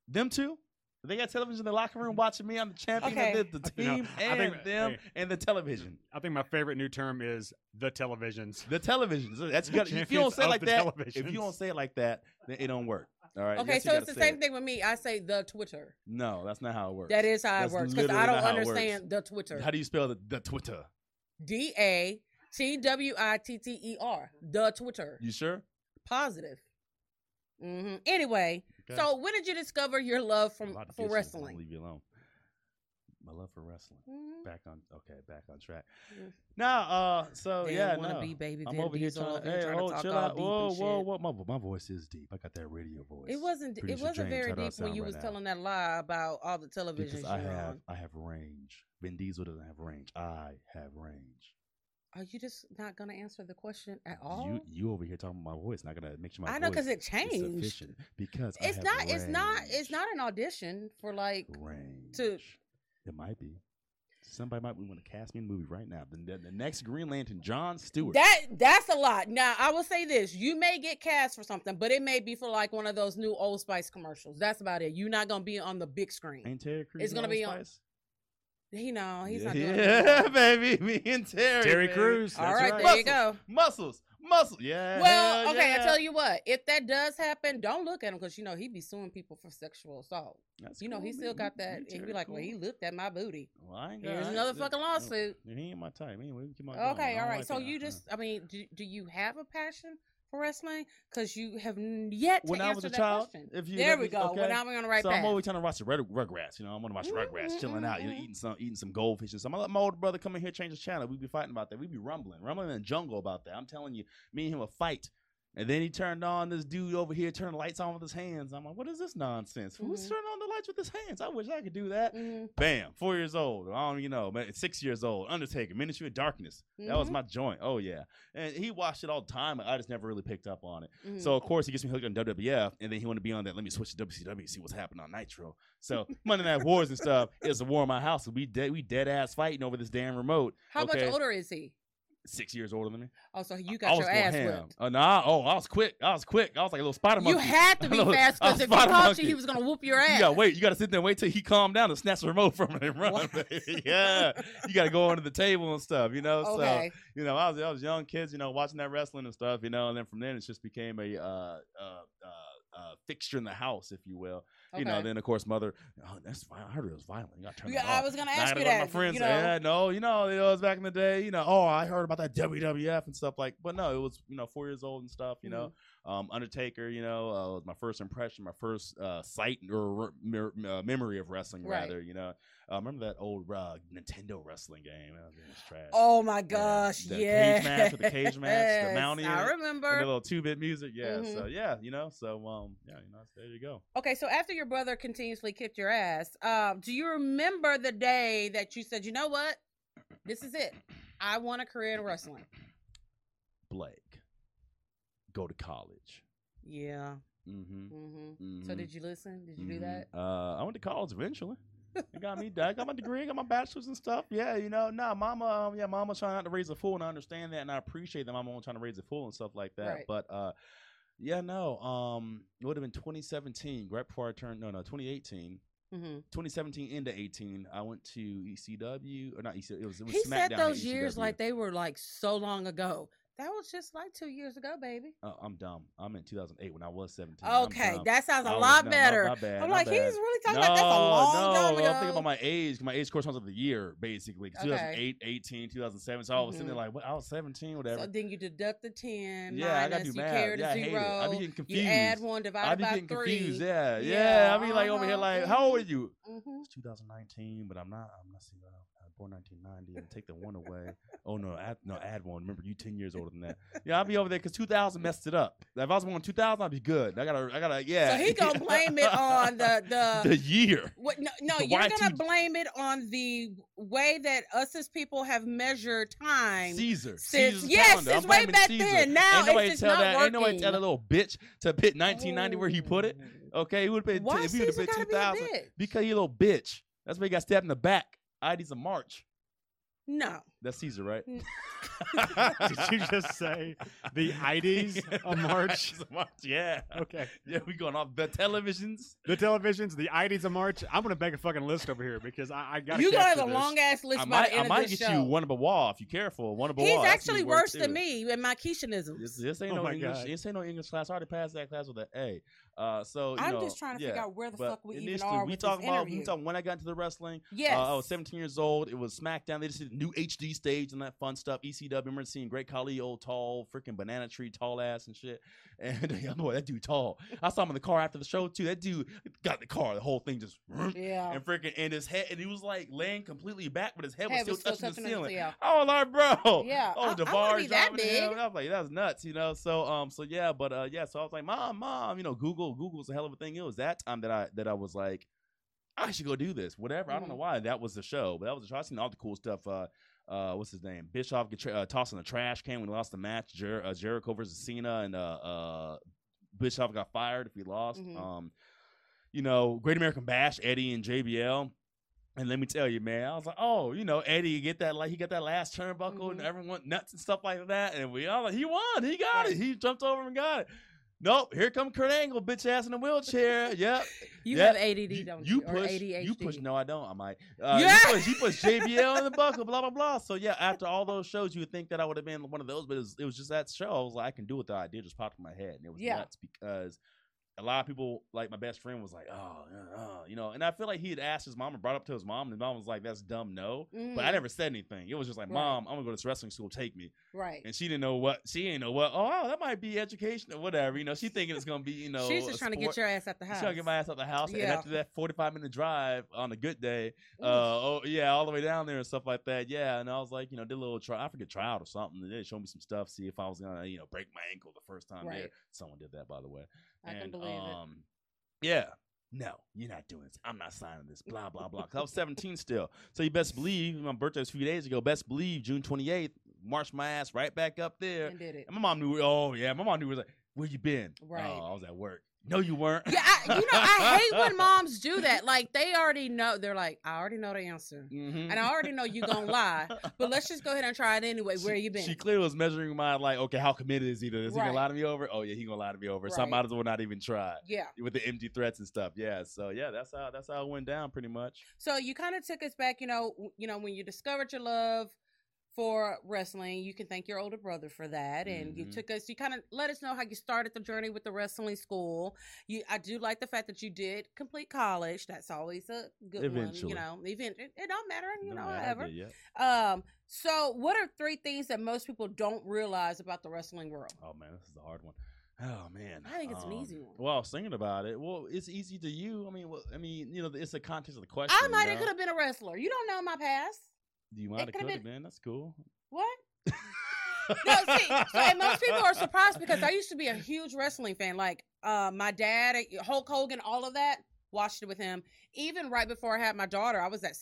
Them two. They got television in the locker room mm-hmm. watching me. I'm the champion Okay. of the, the You know, team I and think- them hey. and the television. I think my favorite new term is the televisions. The televisions. That's you gotta, if you don't say it like that, if you don't say it like that, then it don't work. All right. Okay, Yes, so it's the same it. thing with me. I say the Twitter. No, that's not how it works. That is how That's it works because I don't not how it works. understand the Twitter. How do you spell the, the Twitter? D A T W I T T E R. The Twitter. You sure? Positive. hmm Anyway, Okay. so when did you discover your love from for wrestling? Leave you alone. my love for wrestling. Mhm. Back on okay, back on track. Mm. Now, uh, so Damn, yeah, wanna no. be baby I'm over here trying hey, trying to talk chill out. deep Whoa, whoa, whoa, my, my voice is deep. I got that radio voice. It wasn't. It wasn't very how do I deep when you right was now? telling that lie about all the television. because I have, on. I have range. Vin Diesel doesn't have range. I have range. Are you just not gonna answer the question at all? You, you over here talking about my voice, not gonna make sure my I know because it changed. sufficient. Because I It's not. It's not. It's not an audition for like. range. to- It might be. Somebody might want to cast me in a movie right now. The, the, the next Green Lantern, John Stewart. That that's a lot. Now I will say this: you may get cast for something, but it may be for like one of those new Old Spice commercials. That's about it. You're not gonna be on the big screen. Ain't Terry Crews It's gonna Old be on- Spice? He know he's yeah, not doing yeah, it. baby. Me and Terry. Terry baby. Crews. All that's right, right. there you go. Muscles. Muscle. Yeah. Well, okay. yeah. I tell you what. If that does happen, don't look at him because you know he'd be suing people for sexual assault. That's You know cool, he me- still got that. me He'd be Terry like, "Well, he looked at my booty." Well, I ain't Here's got- another I- fucking lawsuit. He ain't my type. Anyway, we keep on. Okay, I all like So that. you just, I mean, do, do you have a passion for wrestling? Because you have yet to when I answer was a that child, question. if you there we me- go. okay. Well, now we're on the right so path. I'm always trying to watch the Rug- Rugrats. You know, I'm gonna watch Mhm, Rugrats, chilling out, you know, mhm. eating some eating some goldfish and stuff. I let my older brother come in here, change the channel. We'd be fighting about that. We'd be rumbling, rumbling in the jungle about that. I'm telling you, me and him would fight. And then he turned on this dude over here, turned the lights on with his hands. I'm like, what is this nonsense? Who's Mhm. turning on the lights with his hands? I wish I could do that. Mhm, Bam, four years old. I don't even know, man. Six years old. Undertaker, Ministry of Darkness. That was Mhm. my joint. Oh yeah, and he watched it all the time. I just never really picked up on it. mhm. So of course he gets me hooked on WWF, and then he wanted to be on that. Let me switch to WCW, see what's happening on Nitro. So Monday Night Wars and stuff is a war in my house. We dead, we dead ass fighting over this damn remote. how okay. much older is he? Six years older than me. Oh, so you I got was your ass ham. whipped. Oh, nah, oh, I was quick. I was quick. I was like a little spider monkey. You had to be fast because if he caught you, he was gonna whoop your ass. You gotta wait. You gotta sit there and wait till he calmed down and snatch the remote from him and run. Yeah, you gotta go under the table and stuff. You know. So you know, I was I was young kids, you know, watching that wrestling and stuff, you know, and then from then it just became a uh, uh, uh, uh, fixture in the house, if you will. You know, then of course mother, oh, that's I heard it was violent. You got to turn Yeah, I was gonna ask you go that. My friends, you know, yeah, no, you know, it was back in the day. You know, oh, I heard about that WWF and stuff like, but no, it was you know four years old and stuff. You know, Mm-hmm. Um, Undertaker. You know, uh, was my first impression, my first uh, sight or mer- uh, memory of wrestling. Right. Rather, you know, uh, remember that old uh, Nintendo wrestling game? Was trash. Oh my Yeah, gosh, the yeah. cage match with the cage match, the mounting I and the little two bit music, yeah. Mhm. So yeah, you know, so um, yeah, you know, there you go. Okay, so after your brother continuously kicked your ass, um, do you remember the day that you said, you know what? This is it. I want a career in wrestling. Blake, go to college. Yeah. Mm-hmm. hmm So Mhm. did you listen? Did you do that? Uh, I went to college eventually. I got me. I got my degree. I got my bachelor's and stuff. Yeah, you know, nah, mama. Um, yeah, mama trying not to raise a fool, and I understand that, and I appreciate that mama was trying to raise a fool and stuff like that. Right. But uh, yeah, no. Um, it would have been 2017, right before I turned. No, no, 2018. hmm 2017 into 18, I went to ECW or not ECW. It was, it was He SmackDown said those years like they were like so long ago. That was just like two years ago, baby. Uh, I'm dumb. I'm in 2008 when I was 17. Okay, that sounds a I was- lot no, my- better. my bad, I'm like, bad. he's really talking about that's a long no, time ago. I'm thinking about my age. My age corresponds with the year, basically. 2008, 18, 2007. So I was sitting there Mhm. like, what? I was 17, whatever. So then you deduct the ten. Yeah, I gotta minus, do you math. carry the Yeah, I zero. I be getting confused. You add one, I divided be by getting three. confused. Yeah, yeah. Yeah, I be like over here, uh-huh, like, how old are you? Mhm. It's 2019, but I'm not. I'm not seeing. Uh, 1990 and take the one away. Oh no, add, no, add one. Remember, you 10 years older than that. Yeah, I'll be over there because 2000 messed it up. If I was born 2000, I'd be good. I gotta, I gotta, yeah. So he gonna blame it on the the. the year. what, no, no the you're Y2 gonna blame it on the way that us as people have measured time. Caesar. Since- Caesar's yes, calendar. since I'm way back Caesar. then. Now ain't nobody tell not that. Ain't nobody working. tell that little bitch to put 1990 where he put it. Oh. Okay, he would have been. Why if he would have Caesar been gotta be a 2000 bitch? because he a little bitch. That's why he got stabbed in the back. ID's a march. No. That's Caesar, right? Did you just say the IDs a march? It's a march, yeah. Okay. Yeah, we going off the televisions. The televisions, the IDs a march. I'm gonna make a fucking list over here because I, I got. You gonna have a long ass list I by might, the end I might of this get show. you one of a wall if you're careful. One of a He's wall. That's actually gonna worse than me in my Keishanisms. This, this ain't Oh no my English. God. This ain't no English class. I already passed that class with an A. Uh, so you I'm know, just trying to yeah, figure out where the but fuck we even are we with talk this about interview. we talk when I got into the wrestling. yes. Uh, I was 17 years old. It was SmackDown. They just did new HD stage and that fun stuff. ECW. Remember seeing Great Khali, old tall, freaking banana tree, tall ass and shit. And yeah, boy, that dude tall. I saw him in the car after the show too. That dude got the car. The whole thing just yeah. and freaking and his head and he was like laying completely back, but his head was still was still touching, the ceiling. yeah. I was like, bro. Yeah, Oh, I- I Devar be that big. I was like, that was nuts, you know. So um, so yeah, but uh, yeah. So I was like, mom, mom, you know, Google, Google's a hell of a thing. It was that time that I that I was like, I should go do this. Whatever. I don't know Mhm. why that was the show, but that was the show. I seen all the cool stuff. Uh, uh, what's his name? Bischoff get tra- uh, tossing the trash can when he lost the match. Jer- uh, Jericho versus Cena, and uh, uh, Bischoff got fired if he lost. Mhm. Um, you know, Great American Bash, Eddie and JBL. And let me tell you, man, I was like, oh, you know, Eddie you get that like he got that last turnbuckle and Mhm. everyone nuts and stuff like that, and we all like, he won, he got Right. it, he jumped over and got it. Nope, here come Kurt Angle, bitch ass in a wheelchair. Yep, You yeah, have ADD, don't you? you Or push, ADHD. you push. No, I don't. I might. Uh, Yeah. you push, you push JBL in the buckle, blah blah blah. So yeah, after all those shows, you would think that I would have been one of those, but it was, it was just that show. I was like, I can do it. The idea just popped in my head, and it was Yeah. nuts because a lot of people, like my best friend, was like, oh, uh, uh, you know, and I feel like he had asked his mom and brought up to his mom, and his mom was like, that's dumb, no. But I Mhm. never said anything. It was just like, Right. mom, I'm gonna go to this wrestling school. Take me. Right. And she didn't know what. She didn't know what. Oh, that might be education or whatever. You know, she thinking it's gonna be, you know, She's just trying to get your ass out the She's house. trying to get my ass out the house, and after that 45 minute drive on a good day, uh, oh yeah, all the way down there and stuff like that. Yeah, and I was like, you know, did a little try. I forget tryout or something. They showed me some stuff, see if I was gonna, you know, break my ankle the first time there. Someone did that, by the way. I can and believe it. um, yeah. No, you're not doing this. I'm not signing this. Blah blah blah. 'Cause I was 17 still, so you best believe my birthday was a few days ago. Best believe June 28th, marched my ass right back up there. And did it. And my mom knew. Oh yeah, my mom knew. Was like, where you been? Right. Oh, I was at work. No, you weren't. Yeah, I, you know, I hate when moms do that. Like they already know. They're like, I already know the answer, Mhm. and I already know you gonna lie. But let's just go ahead and try it anyway. Where you been? She clearly was measuring my like, okay, how committed is he to this? He Right. gonna lie to me over? Oh yeah, he gonna lie to me over. So I Right. might as well not even try yeah. with the empty threats and stuff. Yeah. So yeah, that's how that's how it went down pretty much. So you kind of took us back. You know, you know when you discovered your love for wrestling, you can thank your older brother for that, and you Mhm. took us. You kind of let us know how you started the journey with the wrestling school. You, I do like the fact that you did complete college. That's always a good one. You know, even it, it don't matter. You No know, matter, however. yeah. Um. So, what are three things that most people don't realize about the wrestling world? Oh man, this is a hard one. Oh man, I think it's an Um, easy one. Well, I was thinking about it. Well, it's easy to you. I mean, well, I mean, you know, it's the context of the question. I might you have could have been a wrestler. You don't know my past. Do you might have could've could have been- been. That's cool. What? no, see, so, and most people are surprised because I used to be a huge wrestling fan. Like uh, my dad, Hulk Hogan, all of that. Watched it with him. Even right before I had my daughter, I was at.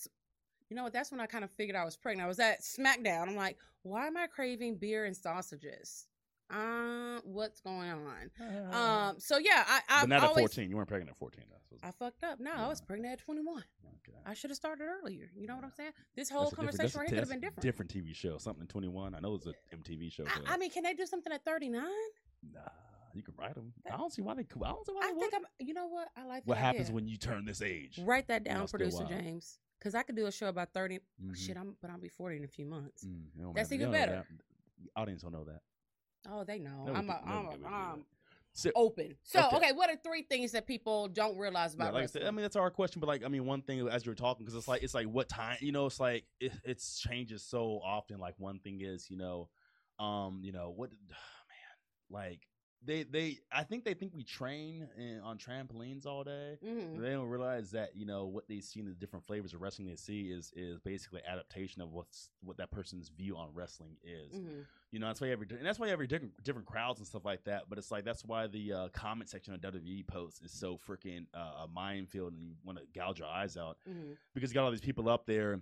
You know what? That's when I kind of figured I was pregnant. I was at SmackDown. I'm like, why am I craving beer and sausages? Uh, what's going on? Um, so yeah, I I but not at 14. You weren't pregnant at 14. That's what's- I fucked up. No, I was pregnant at 21. okay. I should have started earlier. You know what I'm saying? This whole conversation right here could have been different. Different TV show. Something in 21. I know it's a MTV show. I, I mean, can they do something at 39? Nah, you can write them. I don't see why they. could- I don't see why I they think would. I'm. You know what? I like. What the happens idea. when you turn this age? Write that down, producer wild. James, because I could do a show about 30. Mhm. Shit, I'm. But I'll be 40 in a few months. Mm, That's even better. that. Audience don't know that. Oh, they know. Never I'm. A, I'm. A, I'm. So, open. So Okay. okay. what are three things that people don't realize yeah, about like I said, I mean that's our question, but like I mean one thing as you were talking because it's like it's like what time you know it's like it it's changes so often. Like one thing is you know, um you know what man like they they I think they think we train in, on trampolines all day. Mhm. They don't realize that you know what they see in the different flavors of wrestling they see is is basically adaptation of what's what that person's view on wrestling is. Mhm. You know, that's why every and that's why every different different crowds and stuff like that. But it's like that's why the uh, comment section of WWE posts is so freaking uh, a minefield, and you want to gouge your eyes out Mhm. because you got all these people up there.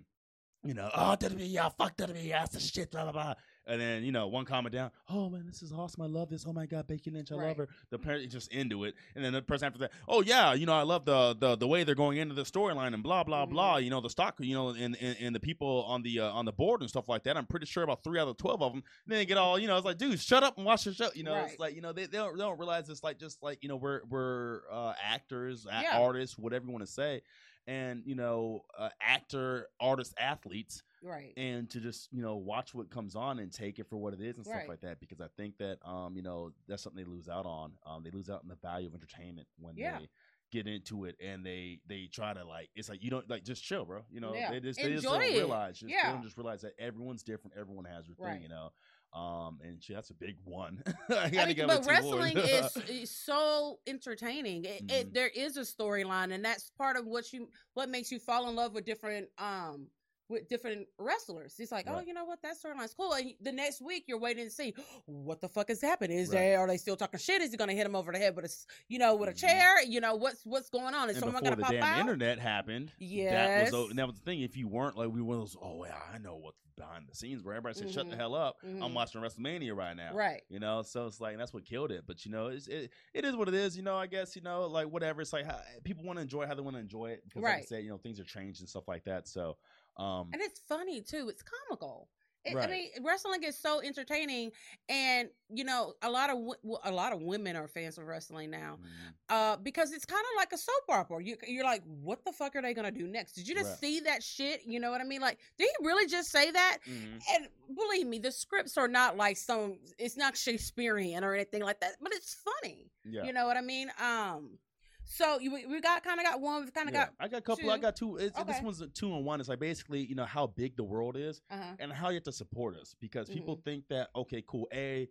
You know, oh WWE, yeah, fuck WWE, that's the shit, blah blah blah. And then you know, one comment down, oh man, this is awesome, I love this. Oh my god, Becky Lynch, I Right. love her. The parent just into it, and then the person after that, oh yeah, you know, I love the the the way they're going into the storyline and blah blah Mhm. blah. You know, the stock, you know, and and, and the people on the uh, on the board and stuff like that. I'm pretty sure about three out of twelve of them. And Then they get all, you know, it's like, dude, shut up and watch the show. You know, Right. it's like you know they, they don't they don't realize it's like just like you know we're we're uh, actors, Yeah. artists, whatever you want to say. And you know uh, actor, artist, athletes, right. and to just you know watch what comes on and take it for what it is and stuff Right. like that. Because I think that um you know that's something they lose out on. Um, they lose out on the value of entertainment when Yeah. they get into it and they they try to like it's like you don't like just chill, bro. You know Yeah. they just they just don't realize just, they Yeah. don't just realize that everyone's different. Everyone has their Right. thing, you know. Um, and shit, that's a big one. I I mean, but wrestling is, is so entertaining. It, Mhm. it, there is a storyline, and that's part of what you what makes you fall in love with different um with different wrestlers. It's like, oh, you know what, that storyline's cool. And the next week, you're waiting to see what the fuck is happening. Is Right. they are they still talking shit? Is he gonna hit him over the head with a you know with a Mhm. chair? You know what's what's going on? Is and someone before gonna the pop damn out? internet happened, that Yes. was the, that was the thing. If you weren't like we were those, oh yeah, I know what's behind the scenes. Where everybody said, "Shut the Mhm. hell up," Mhm. I'm watching WrestleMania right now. Right. You know, so it's like that's what killed it. But you know, it's, it it is what it is. You know, I guess you know, like whatever. It's like how, people want to enjoy how they want to enjoy it. Because like I said, you know, things are changed and stuff like that. So, um, and it's funny too. It's comical. It, Right. I mean, wrestling is so entertaining, and you know, a lot of a lot of women are fans of wrestling now, mhm. uh, because it's kind of like a soap opera. You you're like, what the fuck are they gonna do next? Did you just Right. see that shit? You know what I mean? Like, did he really just say that? Mhm. And believe me, the scripts are not like some. It's not Shakespearean or anything like that, but it's funny. yeah. You know what I mean? Um, so you, we got kind of got one. We've kind of Yeah. got I got a couple. I got two. It's, This one's a two on one. It's like basically, you know, how big the world is. uh-huh. and how you have to support us because people Mm-hmm. think that okay, cool. A,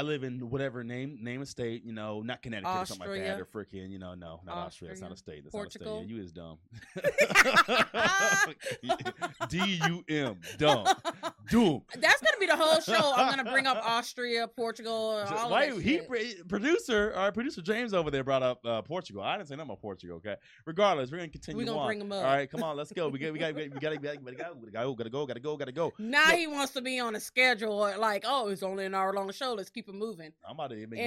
I live in whatever name name of state, you know, not Connecticut or something like that, or freaking, you know, no, not Austria. It's not a state. That's Portugal? not a state. Yeah, you is dumb. D U M, dumb, doom. That's gonna be the whole show. I'm gonna bring up Austria, Portugal, So all Why of that he shit. producer our producer James over there brought up uh, Portugal. I didn't say nothing about Portugal. Okay, regardless, we're gonna continue. We're gonna on. bring 'em up. All right, come on, let's go. We got we got we got we got to go, gotta go, gotta go, gotta go, gotta go. Now he wants to be on a schedule, like, oh, it's only an hour long show. Let's keep it moving. I'm about to make In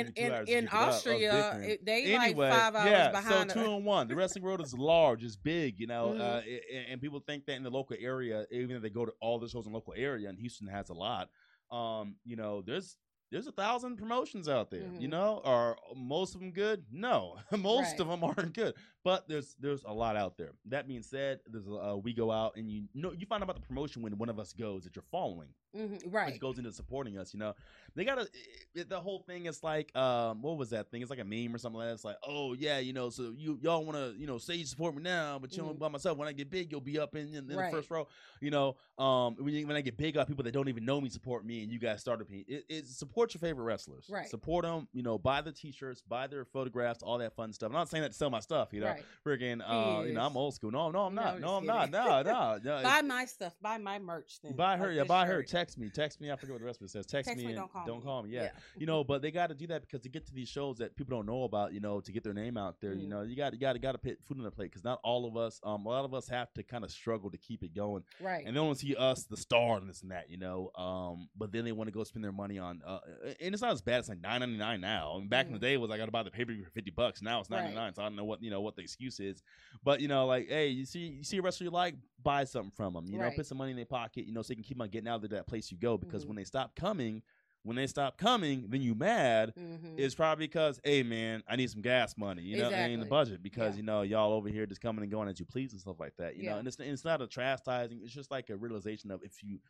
you two in, hours to in keep it up of Austria, it, they anyway, like five hours yeah, behind. so two on one. The wrestling world is large, it's big, you know, Mhm. uh, a- a- and people think that in the local area, even if they go to all the shows in the local area, and Houston has a lot, um, you know, there's there's a thousand promotions out there, you Mhm. know. Are most of them good? No, most Right. of them aren't good. But there's there's a lot out there. That being said, there's uh, we go out and you know you find out about the promotion when one of us goes that you're following Mhm, right. which goes into supporting us. You know, they got to the whole thing is like, um, what was that thing? It's like a meme or something like that. It's like, oh yeah, you know, so you y'all want to, you know, say you support me now, but you know, Mhm. by myself, when I get big, you'll be up in, in, in Right. the first row. You know, um, when, you, when I get big, up people that don't even know me support me, and you guys started me. It, it support your favorite wrestlers, Right. Support them. You know, buy the t-shirts, buy their photographs, all that fun stuff. I'm not saying that to sell my stuff. You know, right. Freaking, uh, you know. I'm old school. No, no, I'm No, not. I'm No, I'm not. No, no, no. Buy my stuff. Buy my merch. Then Buy her, like yeah, buy her. shirt. Text me, text me. I forget what the rest of it says. Text, Text me, me, don't call don't me. call me. Yeah, you know, but they got to do that because to get to these shows that people don't know about, you know, to get their name out there, you Mhm. know, you got you got to got to put food on the plate because not all of us, um, a lot of us have to kind of struggle to keep it going, right. and they want to see us the star and this and that, you know, um, but then they want to go spend their money on, uh, and it's not as bad. It's like nine ninety nine now. I mean, back in the Mhm. day, it was I got to buy the paper for fifty bucks. Now it's Right. ninety nine, so I don't know what you know what the excuse is, but you know, like, hey, you see, you see a wrestler you like, buy something from them, you know, put some money in their pocket, you know, so they can keep on getting out of that place you go because Mhm. when they stop coming when they stop coming, then you mad. Mhm. It's probably because, hey man, I need some gas money, you know, in the budget because Yeah. you know y'all over here just coming and going as you please and stuff like that, you know. And it's it's not a chastising; it's just like a realization of if you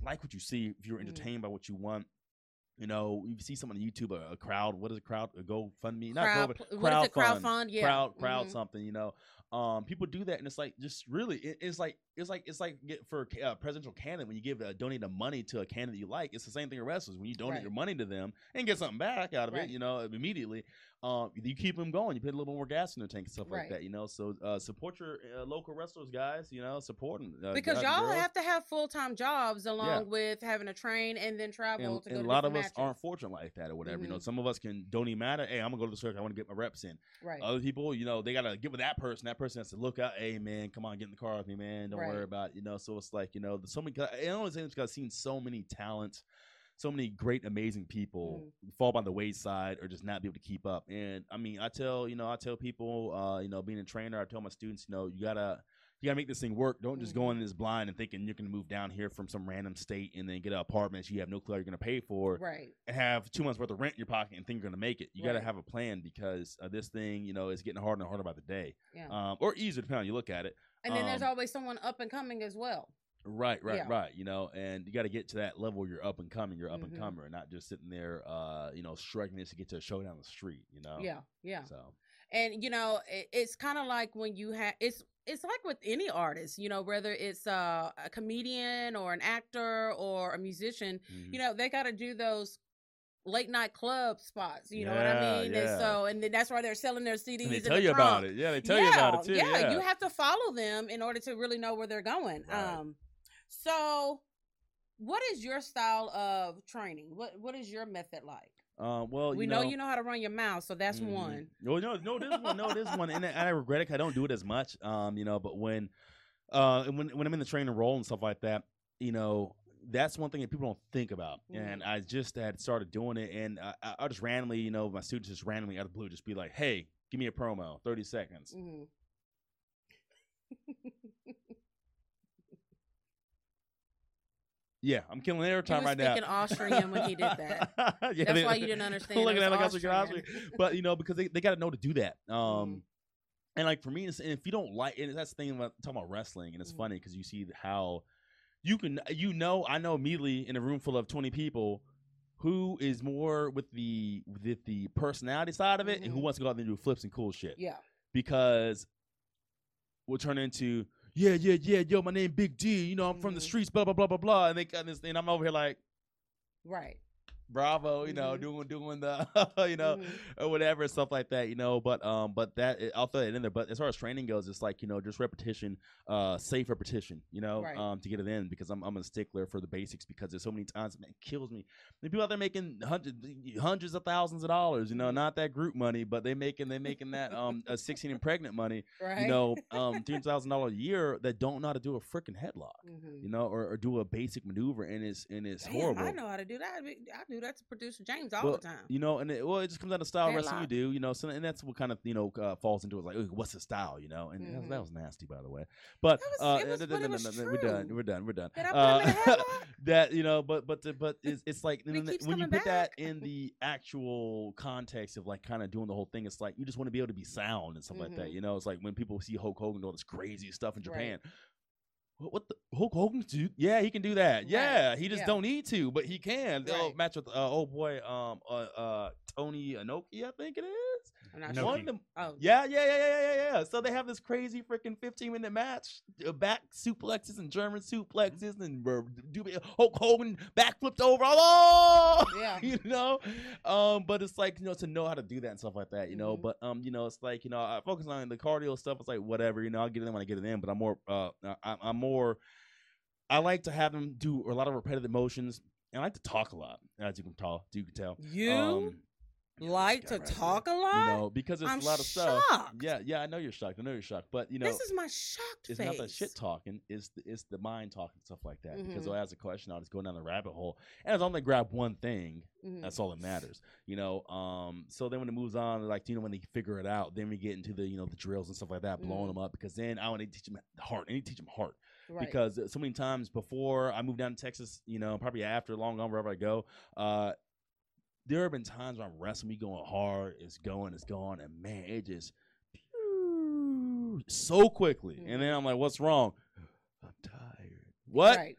like what you see, if you're Mhm. entertained by what you want. You know, you see someone on YouTube, a, a crowd. What is a crowd? A GoFundMe, not Crowd, Go, what is crowd? Crowd fund? Yeah. crowd, crowd Mhm. something. You know, um, people do that, and it's like just really, it, it's like it's like it's like get for a presidential candidate when you give uh, donate the money to a candidate you like. It's the same thing with wrestlers when you donate Right. your money to them and get something back out of Right. it. You know, immediately, um, you keep them going. You put a little more gas in their tank and stuff Right. like that. You know, so uh, support your uh, local wrestlers, guys. You know, support them uh, because y'all girls. have to have full time jobs along with having to train and then travel and, to go and a lot of different us aren't fortunate like that or whatever. You know, Mhm. some of us can don't even matter. Hey, I'm gonna go to the circuit. I want to get my reps in. right. Other people, you know, they gotta get with that person. That person has to look out. Hey, man, come on, get in the car with me, man. Don't worry about it. you know. So it's like you know, so many. I only say this because I've seen so many talents, so many great, amazing people Mm. fall by the wayside or just not be able to keep up. And I mean, I tell you know, I tell people, uh, you know, being a trainer, I tell my students, you know, you gotta. You gotta make this thing work. Don't just go Mhm. in this blind and thinking you're gonna move down here from some random state and then get an apartment you have no clue you're gonna pay for right. and have two months worth of rent in your pocket and think you're gonna make it. You gotta have a plan because uh, this thing, you know, is getting harder and harder by the day, Yeah. um, or easier depending on how you look at it. And then there's Um, always someone up and coming as well. Right, right, Yeah. right. You know, and you got to get to that level. You're up and coming. You're up and Mhm. comer, not just sitting there, uh, you know, struggling this to get to a show down the street. You know. Yeah, yeah. So and you know it, it's kind of like when you have it's it's like with any artist you know whether it's uh, a comedian or an actor or a musician mhm. you know they got to do those late night club spots you know what i mean yeah. and so and then that's why they're selling their cds and they tell the you about it. Yeah, they tell you about it too. yeah, Yeah, you have to follow them in order to really know where they're going Right. um so what is your style of training what what is your method like Um, well, we you know, know, you know how to run your mouth so that's Mhm. one No, no, no. This one, no, this one, and I regret it. I don't do it as much. Um, you know, but when, uh, when when I'm in the training role and stuff like that, you know, that's one thing that people don't think about. And I just had started doing it, and I, I just randomly, you know, my students just randomly out of the blue just be like, "Hey, give me a promo, thirty seconds." hmm Yeah, I'm killing airtime was right now. He speaking Austrian when he did that. yeah, That's they- why you didn't understand. looking was at like I was Austrian. Austrian. but you know because they, they got to know to do that um Mhm. and like for me it's, and if you don't like and that's the thing about talking about wrestling and it's Mhm. funny because you see how you can you know i know immediately in a room full of 20 people who is more with the with the personality side of it and who Mhm. wants to go out there and do flips and cool shit yeah. because we'll turn into yeah yeah yeah yo my name big d you know i'm from the Mhm. streets blah blah blah blah blah and they got this and i'm over here like Right. Bravo you know Mhm. doing doing the you know Mhm. or whatever stuff like that you know but um but that i'll throw that in there but as far as training goes it's like you know just repetition uh safe repetition you know Right. um to get it in because i'm, I'm a stickler for the basics because there's so many times man, it kills me the people out there making hundreds hundreds of thousands of dollars you know Mhm. not that group money but they making they making that um a 16 and pregnant money Right. you know um $3000 a year that don't know how to do a freaking headlock Mhm. you know or, or do a basic maneuver and it's and it's Damn, horrible I know how to do that. I mean, I do that to producer James all Well, the time. You know, and it, well, it just comes down to style of wrestling you do. You know, so and that's what kind of you know uh, falls into it. Like, what's the style? You know, and that, was, that was nasty, by the way. But That was- uh, it was- no, but no, it no, was no, no, we're done. We're done. We're done. Did I put him in a Uh, headlock? that you know, but but the- but it's, it's like And he when, you coming put that in the actual context of like kind of doing the whole thing, it's like you just want to be able to be sound and stuff like that. Mhm. You know, it's like when people see Hulk Hogan do all this crazy stuff in Japan. What, what the Hulk Hogan do? Yeah, he can do that. Right. Yeah, he just Yeah. don't need to, but he can. They'll Right. match with uh, oh boy, um, uh, uh, Tony Anoki, I think it is. I'm not sure. One them. Oh, Yeah, yeah, yeah, yeah, yeah, yeah. So they have this crazy freaking 15 minute match, uh, back suplexes and German suplexes, and uh, do Hulk Hogan backflipped over. Oh, Yeah. you know. Um, but it's like you know to know how to do that and stuff like that, you know. Mhm. But um, you know, it's like you know, I focus on the cardio stuff. It's like whatever, you know. I'll get it in when I get it in, but I'm more, uh, I, I'm more. I like to have them do a lot of repetitive motions, and I like to talk a lot, as you can tell. You can tell. You Um, like to right talk a You lot? know, because there's I'm a lot of stuff. Yeah, yeah, I know you're shocked. I know you're shocked, but you know, this is my shocked it's face. not the shit talking. It's the, it's the mind talking stuff like that. Because Mhm. they'll ask a question, I'll just go down the rabbit hole, and as long as grab one thing, Mhm. that's all that matters. You know. Um. So then when it moves on, like you know, when they figure it out, then we get into the you know the drills and stuff like that, blowing Mhm. them up. Because then I want to teach them heart. I need to teach them heart Right. because so many times before I moved down to Texas, you know, probably after, long gone, wherever I go, uh, there have been times where I'm wrestling, me going hard, it's going, it's going, and man, it just pew, so quickly. And then I'm like, what's wrong? I'm tired. What? Right.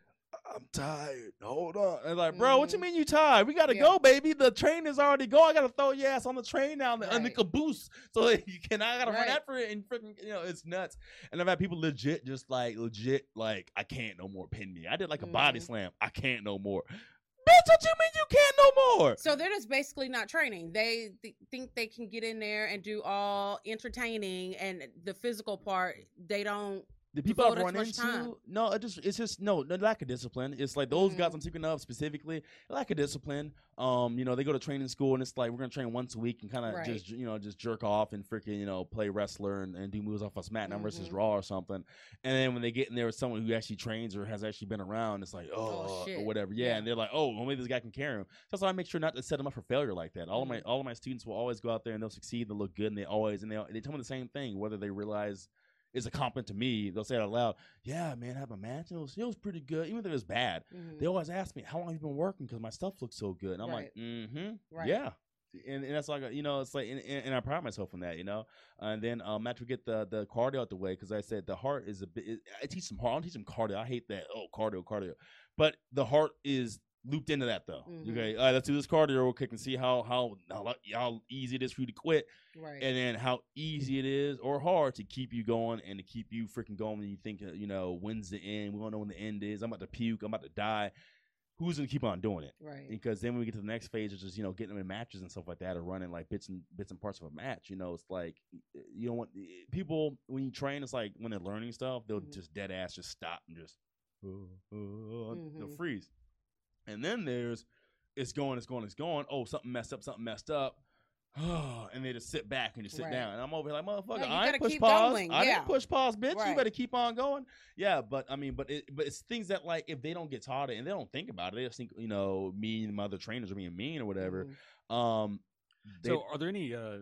I'm tired. Hold on. And like, bro, what you Mhm. mean you tired? We gotta Yeah. go, baby. The train is already going. I gotta throw your ass on the train now, the, on the caboose. So you can. I gotta run after it and freaking, you know, it's nuts. And I've had people legit, just like legit, like I can't no more pin me. I did like a body Mhm. slam. I can't no more. Bitch, what you mean you can't no more? So they're just basically not training. They th- think they can get in there and do all entertaining, and the physical part they don't. The people I've run into, time. no, it just it's just no, no lack of discipline. It's like those guys Mhm. I'm speaking of specifically, lack of discipline. Um, you know, they go to training school and it's like we're gonna train once a week and kind of Right. just you know just jerk off and freaking you know play wrestler and, and do moves off of SmackDown versus Mhm. Raw or something. And then when they get in there with someone who actually trains or has actually been around, it's like oh, or shit. whatever. Yeah, Yeah. and they're like oh, well, maybe this guy can carry him. So that's why I make sure not to set them up for failure like that. All of my Mhm. all of my students will always go out there and they'll succeed. They'll look good and they always and they they tell me the same thing whether they realize is a compliment to me. They'll say it out loud. Yeah, man, I have a match. It was, it was pretty good, even if it was bad. Mhm. They always ask me, "How long have you been working?" Because my stuff looks so good. And I'm like, "Mm-hmm, Right. yeah." and, and that's like you know, it's like, and, and and I pride myself on that, you know. And then um, after we get the the cardio out the way, because I said the heart is a bit. I teach them heart. I don't teach them cardio. I hate that. Oh, cardio, cardio. But the heart is looped into that though. Mhm. Okay, all right, let's do this cardio real quick and see how how how, how easy it is for you to quit Right. and then how easy it is or hard to keep you going and to keep you freaking going when you think uh, you know when's the end we don't know when the end is i'm about to puke i'm about to die who's gonna keep on doing it right. because then when we get to the next phase which is you know getting them in matches and stuff like that or running like bits and bits and parts of a match you know it's like you don't want people when you train it's like when they're learning stuff they'll Mhm. just dead ass just stop and just uh, uh, they'll Mhm. freeze and then there's it's going it's going it's going oh something messed up something messed up and they just sit back and just sit Right. down and i'm over here like motherfucker No, i ain't push keep pause going, i yeah. didn't push pause bitch you better keep on going yeah but i mean but it but it's things that like if they don't get taught it and they don't think about it they just think you know me and my other trainers are being mean or whatever Mhm. um they, So, are there any uh,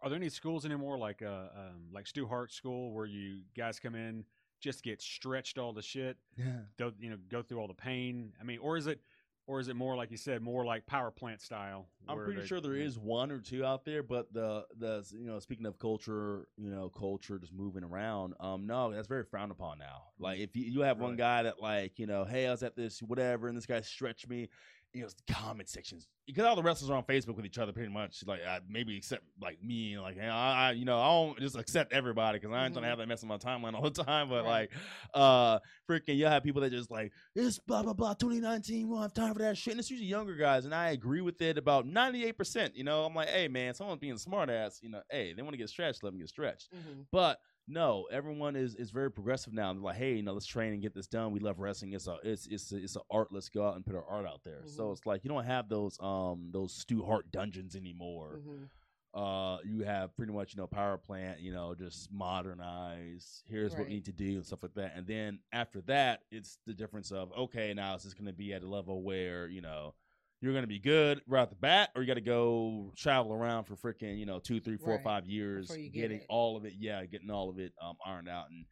are there any schools anymore like uh, um, like Stu Hart School where you guys come in just get stretched all the shit, yeah go you know go through all the pain? I mean, or is it or is it more like you said, more like power plant style? I'm pretty they- sure there is one or two out there, but the the you know speaking of culture, you know culture just moving around. Um, no, that's very frowned upon now. Like if you, you have one guy that like you know, hey, I was at this whatever, and this guy stretched me. You know, it's the comment sections because all the wrestlers are on Facebook with each other pretty much. Like uh, maybe except like me, like hey, I, I you know I don't just accept everybody because I ain't trying Mhm. to have that mess on my timeline all the time. But Right. like, uh, freaking, you have people that just like this blah blah blah 2019 we don't have time for that shit and it's usually younger guys and i agree with it about 98% you know i'm like hey man someone's being smart ass you know hey they want to get stretched let them get stretched Mhm. but no everyone is is very progressive now. They're like hey you know let's train and get this done. We love wrestling. It's a it's it's a, it's an art. Let's go out and put our art out there. So Mhm. it's like you don't have those um those stu hart dungeons anymore. Mhm. uh you have pretty much you know power plant you know just modernize. Here's what we need to do and stuff like that. And then after that it's the difference of okay now is this going to be at a level where you know you're going to be good right off the bat or you got to go travel around for freaking you know two three four Right. five years get getting it. all of it yeah getting all of it um ironed out and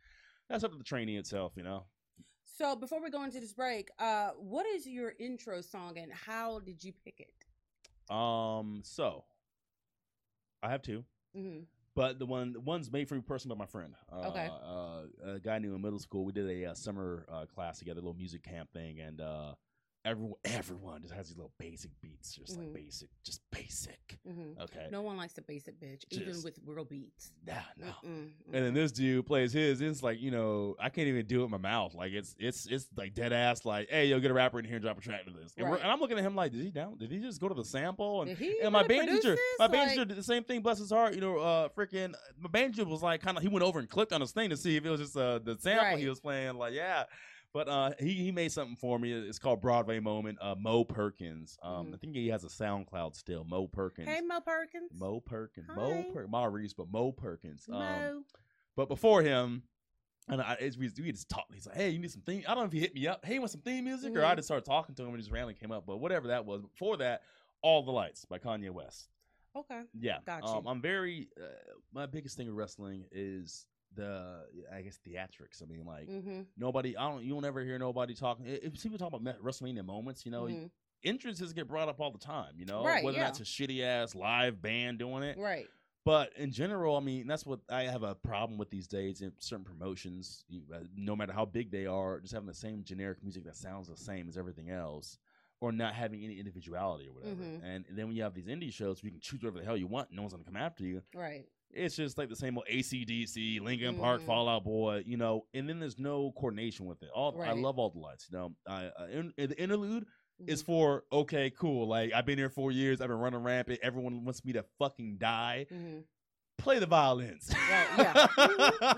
that's up to the trainee itself you know So before we go into this break, uh, what is your intro song and how did you pick it? um so i have two Mm-hmm. But the one, the one's made for me personally by my friend. Uh, Okay. Uh, a guy I knew in middle school. We did a uh, summer uh, class together, a little music camp thing, and uh, everyone, everyone just has these little basic beats, just Mhm. like basic, just basic. Mm-hmm. Okay. No one likes the basic bitch, even Just- with real beats. Nah, no. Mm-mm, And then this dude plays his. It's like you know, I can't even do it with my mouth. Like it's it's it's like dead ass. Like, hey, yo, get a rapper in here and drop a track to this. And, we're- Right. and I'm looking at him like, did he down? Did he just go to the sample? And Did he and my really band produce teacher, this? my band Like- teacher did the same thing. Bless his heart, you know. Uh, freaking, my band teacher was like, kind of. He went over and clicked on his thing to see if it was just uh the sample he Right. was playing. Like, yeah. But uh, he he made something for me. It's called Broadway Moment. Uh, Mo Perkins. Um, Mhm. I think he has a SoundCloud still. Mo Perkins. Hey, Mo Perkins. Mo Perkins. Mo Hi. per- Maurice, but Mo Perkins. Um, Mo. but before him, and I, it's, we, we just talked. He's like, "Hey, you need some theme." I don't know if he hit me up. Hey, you want some theme music? Or I Mhm. just started talking to him and he just randomly came up. But whatever that was. Before that, "All the Lights" by Kanye West. Okay. Yeah, Got um. I'm very. Uh, my biggest thing with wrestling is the, I guess, theatrics. I mean, like Mm-hmm. nobody. I don't. You don't ever hear nobody talking. If people talk about WrestleMania moments, you know, Mhm. entrances get brought up all the time. You know, Right, whether yeah. that's a shitty ass live band doing it, Right. but in general, I mean, that's what I have a problem with these days in certain promotions. You, uh, no matter how big they are, just having the same generic music that sounds the same as everything else, or not having any individuality or whatever. Mhm. And, then when you have these indie shows, you can choose whatever the hell you want. No one's gonna come after you. Right. It's just like the same old ACDC, Linkin Park, Mhm. Fallout Boy, you know. And then there's no coordination with it. All I love all the lights. You know, I, in, the interlude is Mhm. for okay, cool. Like I've been here four years. I've been running rampant. Everyone wants me to fucking die Mhm. play the violins. Right, yeah.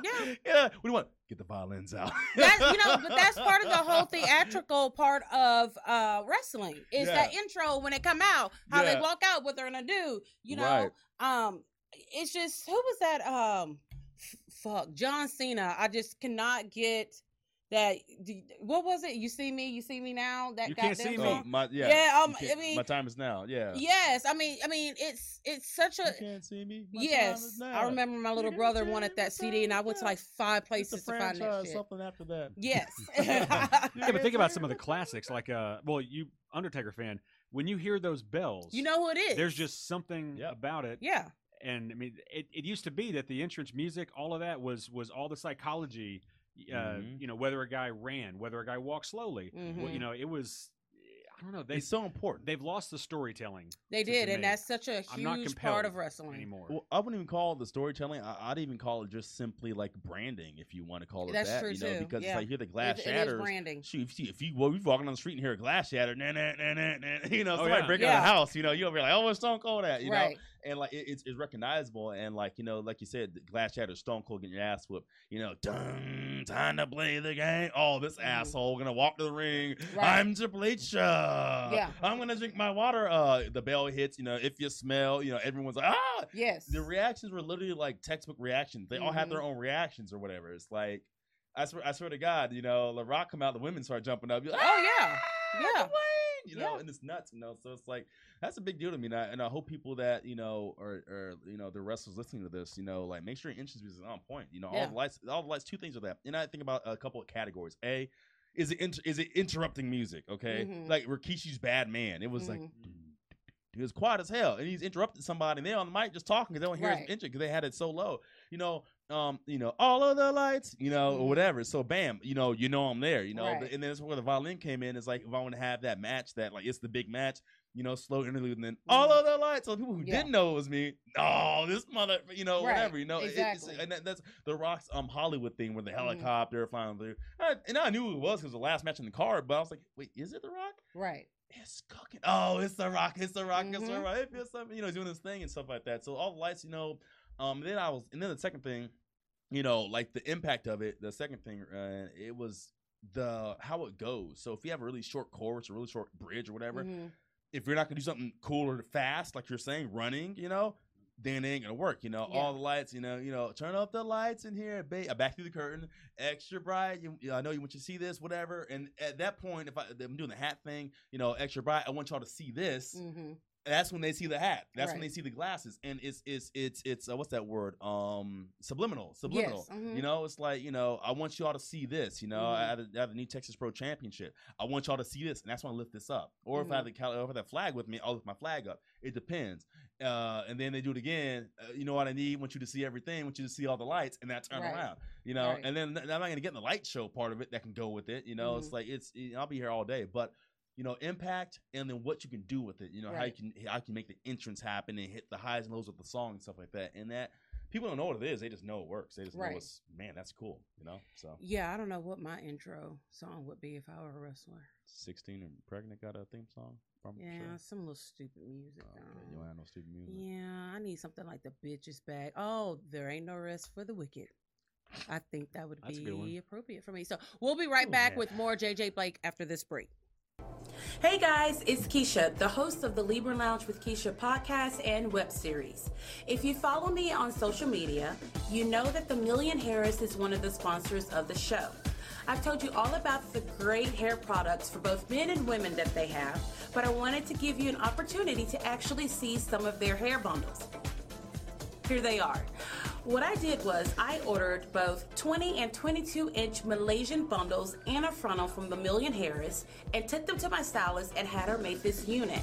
Yeah. Yeah. What do you want? Get the violins out. That, you know, but that's part of the whole theatrical part of uh wrestling is that intro when it come out, how Yeah. they walk out, what they're gonna do. You know, Right. um, it's just who was that? Um, f- fuck, John Cena. I just cannot get that what was it? You see me, you see me now. That You can't see me. Oh, my yeah. Yeah, um, I mean- my time is now. Yeah. Yes, I mean, I mean, it's it's such a You can't see me. My time yes. is I remember my little can't brother wanted that CD, and I went to like five places to find that shit. Something after that. Yes. Yeah, but think about some of the classics, like uh, well, you Undertaker fan, when you hear those bells, you know who it is. there's just something Yep. about it. yeah, And I mean, it, it used to be that the entrance music, all of that was was all the psychology. Uh, Mhm. You know, whether a guy ran, whether a guy walked slowly. Well, Mhm. you know, it was. I don't know. They It's so important. they've lost the storytelling they did, and that's such a I'm not huge part of wrestling. anymore. Well, I wouldn't even call it the storytelling. I, I'd even call it just simply like branding, if you want to call it That's that. true, you know, too. because Yeah. it's like hear the glass It- it is branding. Shoot, if you, if you well, you walking down the street and hear a glass shatter, nah, nah, nah, nah, nah, you know, Oh, somebody yeah. breaking out of the house, you know, you'll be like, oh, where's Stone Cold at? You know, right. And like it, it's, it's recognizable and like you know like you said the glass shatter stone cold getting your ass whooped you know dun, time to play the game oh this Mhm. asshole gonna walk to the ring Right. i'm triple h uh, Yeah. i'm gonna drink my water uh the bell hits you know if you smell you know everyone's like ah Yes. the reactions were literally like textbook reactions they all had their Mhm. own reactions or whatever it's like I swear, I swear to God, you know, The Rock come out, the women start jumping up. Like, Oh, yeah. "Ah, Yeah. Dwayne!" you know, Yeah. and it's nuts, you know. So it's like that's a big deal to me, and I, and I hope people that you know are, are you know the wrestlers listening to this, you know, like make sure your interest is on point. You know, all the lights, all the lights. Two things with that, and I think about a couple of categories. A, is it inter- is it interrupting music? Okay, Mhm. like Rikishi's Bad Man, it was like. Mhm. He was quiet as hell, and he's interrupting somebody. And they're on the mic just talking because they don't hear Right. his engine because they had it so low. You know, um, you know, all of the lights, you know, or whatever. So bam, you know, you know I'm there. You know, Right. and then that's where the violin came in. It's like if I want to have that match, that like it's the big match. You know, slow interlude, and then all Mhm. of the lights. So people who Yeah. didn't know it was me, oh, this mother, you know, Right. whatever. You know, Exactly. and that, that's the Rock's um Hollywood thing with the Mhm. helicopter flying through. I, and I knew who it was because the last match in the card, but I was like, wait, is it the Rock? Right. it's cooking. Oh, it's the rock. It's the rock. It's the Mhm. rock. It feels something, you know, doing this thing and stuff like that. So all the lights, you know. Um, then I was, and then the second thing, you know, like the impact of it. The second thing, uh, it was the how it goes. So if you have a really short chorus, or really short bridge, or whatever, Mhm. if you're not gonna do something cool or fast, like you're saying, running, you know, then it ain't gonna work. You know, Yeah. all the lights, you know, you know, turn off the lights in here, ba- uh, back through the curtain, extra bright. You, you know, I know you want you to see this, whatever. And at that point, if I, I'm doing the hat thing, you know, extra bright, I want y'all to see this. Mhm. That's when they see the hat. That's when they see the glasses, and it's it's it's it's uh, what's that word? Um, subliminal, subliminal. Yes, mhm. You know, it's like you know, I want y'all to see this. You know, Mhm. I, have the, new Texas Pro Championship. I want y'all to see this, and that's why I lift this up. Or if I Mm-hmm. have the or if I that flag with me, I'll lift my flag up. It depends. Uh, and then they do it again. Uh, you know what I need? want you to see everything. want you to see all the lights, and that turn Right. around. You know, Right. and then I'm not going to get in the light show part of it that can go with it. You know, it's Mhm. like it's. you know, I'll be here all day, but you know, impact and then what you can do with it. You know, how you can how you can make the entrance happen and hit the highs and lows of the song and stuff like that. And that people don't know what it is; they just know it works. They just Right. know it's man, that's cool. You know, so Yeah, I don't know what my intro song would be if I were a wrestler. sixteen and pregnant got a theme song. From Yeah, some little stupid music. Oh, okay. You don't have no stupid music. Yeah, I need something like the bitches back. Oh, there ain't no rest for the wicked. I think that would That's a good one. be appropriate for me. So we'll be right Ooh, back yeah. with more JJ Blake after this break. Hey guys, it's Keisha, the host of the Libra Lounge with Keisha podcast and web series. If you follow me on social media, you know that the Million Harris is one of the sponsors of the show. I've told you all about the great hair products for both men and women that they have, but I wanted to give you an opportunity to actually see some of their hair bundles. Here they are. What I did was I ordered both 20 and 22 inch Malaysian bundles and a frontal from the Million Harris and took them to my stylist and had her make this unit.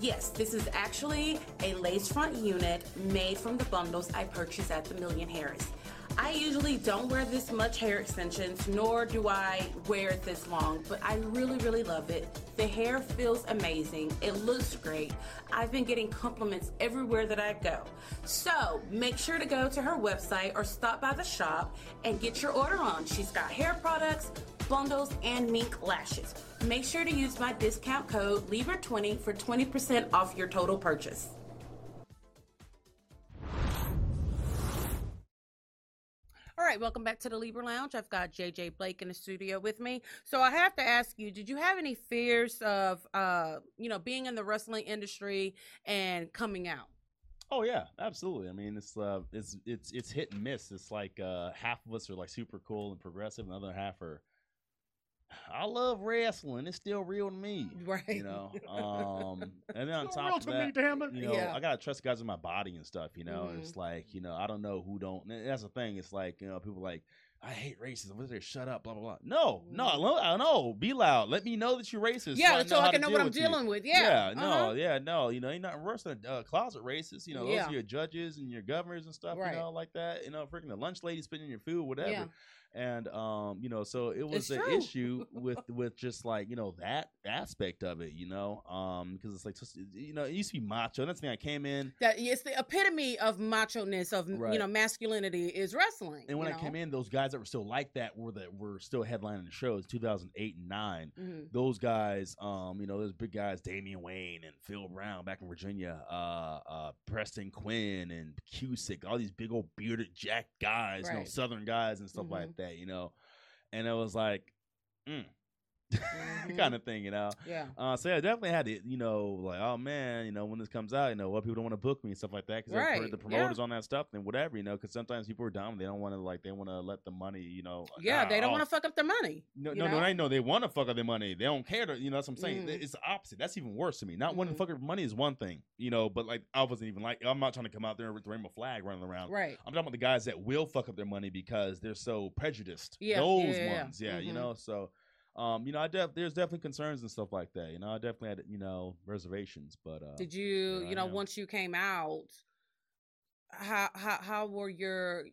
Yes, this is actually a lace front unit made from the bundles I purchased at the Million Harris. I usually don't wear this much hair extensions, nor do I wear it this long, but I really, really love it. The hair feels amazing. It looks great. I've been getting compliments everywhere that I go. So make sure to go to her website or stop by the shop and get your order on. She's got hair products, bundles, and mink lashes. Make sure to use my discount code LIBRA20 for 20% off your total purchase. All right, welcome back to the Libra Lounge. I've got JJ Blake in the studio with me. So I have to ask you, did you have any fears of uh, you know, being in the wrestling industry and coming out? Oh yeah, absolutely. I mean, it's uh, it's it's it's hit and miss. It's like uh, half of us are like super cool and progressive, and the other half are I love wrestling. It's still real to me. Right. You know. Um, and then on top real of to that, me, damn it. you know, Yeah. I gotta trust guys in my body and stuff. You know, Mhm. it's like you know, I don't know who don't. That's the thing. It's like you know, people like. I hate racism. What's there? Shut up. Blah blah blah. No, no, Mhm. lo- I know. Be loud. Let me know that you're racist. yeah, so how I can know what I'm with you. dealing with. Yeah. no, uh-huh. yeah, no. You know, ain't nothing worse than uh, closet racist. You know, those Yeah. are your judges and your governors and stuff. Right. You know, like that. You know, freaking the lunch lady spitting your food, whatever. Yeah. And um, you know, so it was It's the true. issue with with just like you know that aspect of it. You know, um, because it's like just, you know, it used to be macho. And that's the thing. I came in. That it's the epitome of macho ness of Right. you know masculinity is wrestling. And when I know? came in, those guys that were still like that were that were still headlining the shows, 2008 and nine. Mhm. Those guys, um, you know, those big guys, Damian Wayne and Phil Brown back in Virginia, uh, uh, Preston Quinn and Cusick, all these big old bearded jack guys, you know, Southern guys and stuff like Mhm. That, you know. And it was like, mm. Mhm. kind of thing, you know. Yeah. Uh, so yeah, I definitely had to, you know, like, oh man, you know, when this comes out, you know, what people don't want to book me and stuff like that because Right, the yeah. promoters on that stuff and whatever, you know, because sometimes people are dumb, they don't want to like, they want to let the money, you know. Yeah, uh, they don't off. want to fuck up their money. No, you no, no. I know they want to fuck up their money. They don't care. To, you know, that's what I'm saying. Mm. It's the opposite. That's even worse to me. Not wanting Mhm. to fuck up money is one thing, you know, but like I wasn't even like I'm not trying to come out there with the rainbow flag running around. Right. I'm talking about the guys that will fuck up their money because they're so prejudiced. Yeah, those yeah, yeah, yeah. ones, yeah, you Mhm. know. So, um, you know, I def- there's definitely concerns and stuff like that. You know, I definitely had you know reservations, but uh, Did you, I you know, am. once you came out, how how how were your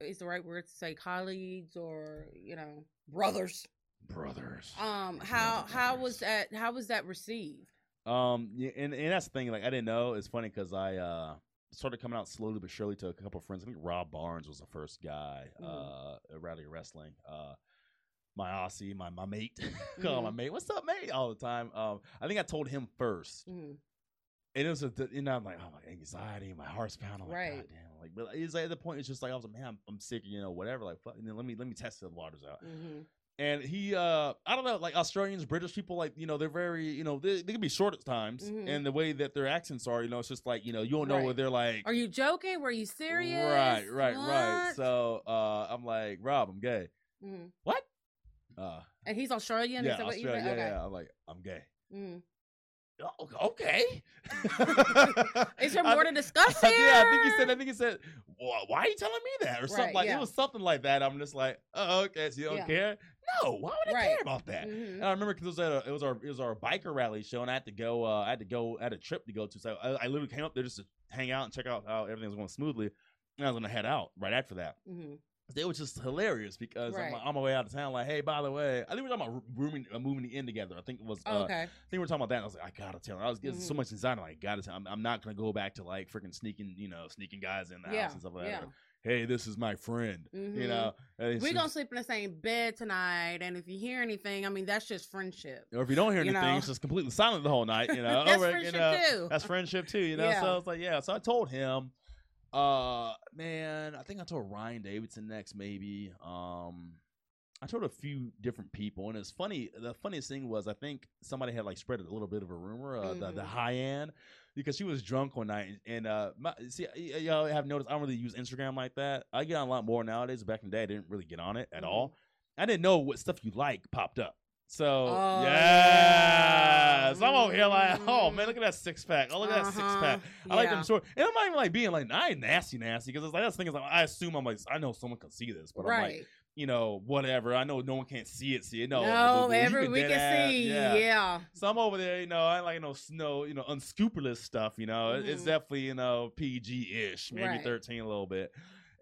is the right word to say colleagues or you know brothers? brothers. Um, how how was that how was that received? Um, yeah, and, and that's the thing. Like, I didn't know. It's funny because I uh started coming out slowly but surely to a couple of friends. I think Rob Barnes was the first guy Mhm. uh at Reality Wrestling. Uh, my Aussie, my my mate, call him my Mhm. mate. What's up, mate? All the time. Um, I think I told him first, Mhm. and it was a, you know, I'm like, oh my anxiety, my heart's pounding. Like, Right. God damn. Like, but it's like at the point, it's just like I was like, man, I'm, I'm sick, you know, whatever. Like, fuck, and then let me let me test the waters out. Mhm. And he, uh, I don't know, like Australians, British people, like, you know, they're very, you know, they, they can be short at times. Mhm. And the way that their accents are, you know, it's just like, you know, you don't know Right. where they're like, Are you joking? Were you serious? right, right, right. So uh, I'm like, Rob, I'm gay. Mhm. What? Uh, and he's Australian. yeah, Australia, yeah, okay. yeah. I'm like, I'm gay. Mhm. Oh, okay. Is there more thi- to discuss here? yeah, I think he said. I think he said, "Why are you telling me that?" Or something Right, like yeah. it was something like that. I'm just like, "Oh, okay." So you don't Yeah. care? No. Why would I Right. care about that? Mhm. And I remember because it was at a, it was our it was our biker rally show, and I had to go. Uh, I had to go. I had a trip to go to, so I, I literally came up there just to hang out and check out how everything was going smoothly. And I was gonna head out right after that. Mhm. It was just hilarious because I'm Right. like, on my way out of town. Like, hey, by the way, I think we were talking about rooming, uh, moving in together. I think it was. Oh, uh, okay. I think we were talking about that. And I was like, I gotta tell her. I was getting so Mhm. much anxiety. Like, gotta tell. I'm, I'm not gonna go back to like freaking sneaking, you know, sneaking guys in the Yeah. house and stuff like Yeah. that. Hey, this is my friend. You Mhm. know, We're gonna sleep in the same bed tonight, and if you hear anything, I mean that's just friendship. or if you don't hear you anything, know. it's just completely silent the whole night. You know, That's Or, you friendship know, too. That's friendship too. You know, Yeah. so was like, yeah. So I told him, uh, man, I think I told Ryan Davidson next, maybe. Um, I told a few different people, and it's funny. The funniest thing was, I think somebody had like spread a little bit of a rumor, uh, the, the Mhm. high end, because she was drunk one night, and uh, my, see, y- y'all have noticed I don't really use Instagram like that. I get on a lot more nowadays. Back in the day, I didn't really get on it at Mhm. all. I didn't know what stuff you like popped up. So Oh, yeah, yeah. so I'm over here like, oh man, look at that six pack. Oh look at that six pack. Uh-huh. I like them short, and I'm not even like being like, I ain't nasty, nasty, because it's like that's thing is like, I assume I'm like, I know someone can see this, but I'm like, you know, whatever. I know no one can't see it, see it. No, No, boo-boo, you every we can ass- see. yeah. Yeah. So I'm over there, you know, I like no snow, you know, unscrupulous stuff, you know. It- It's definitely, you know, PG ish, maybe Right. 13 a little bit.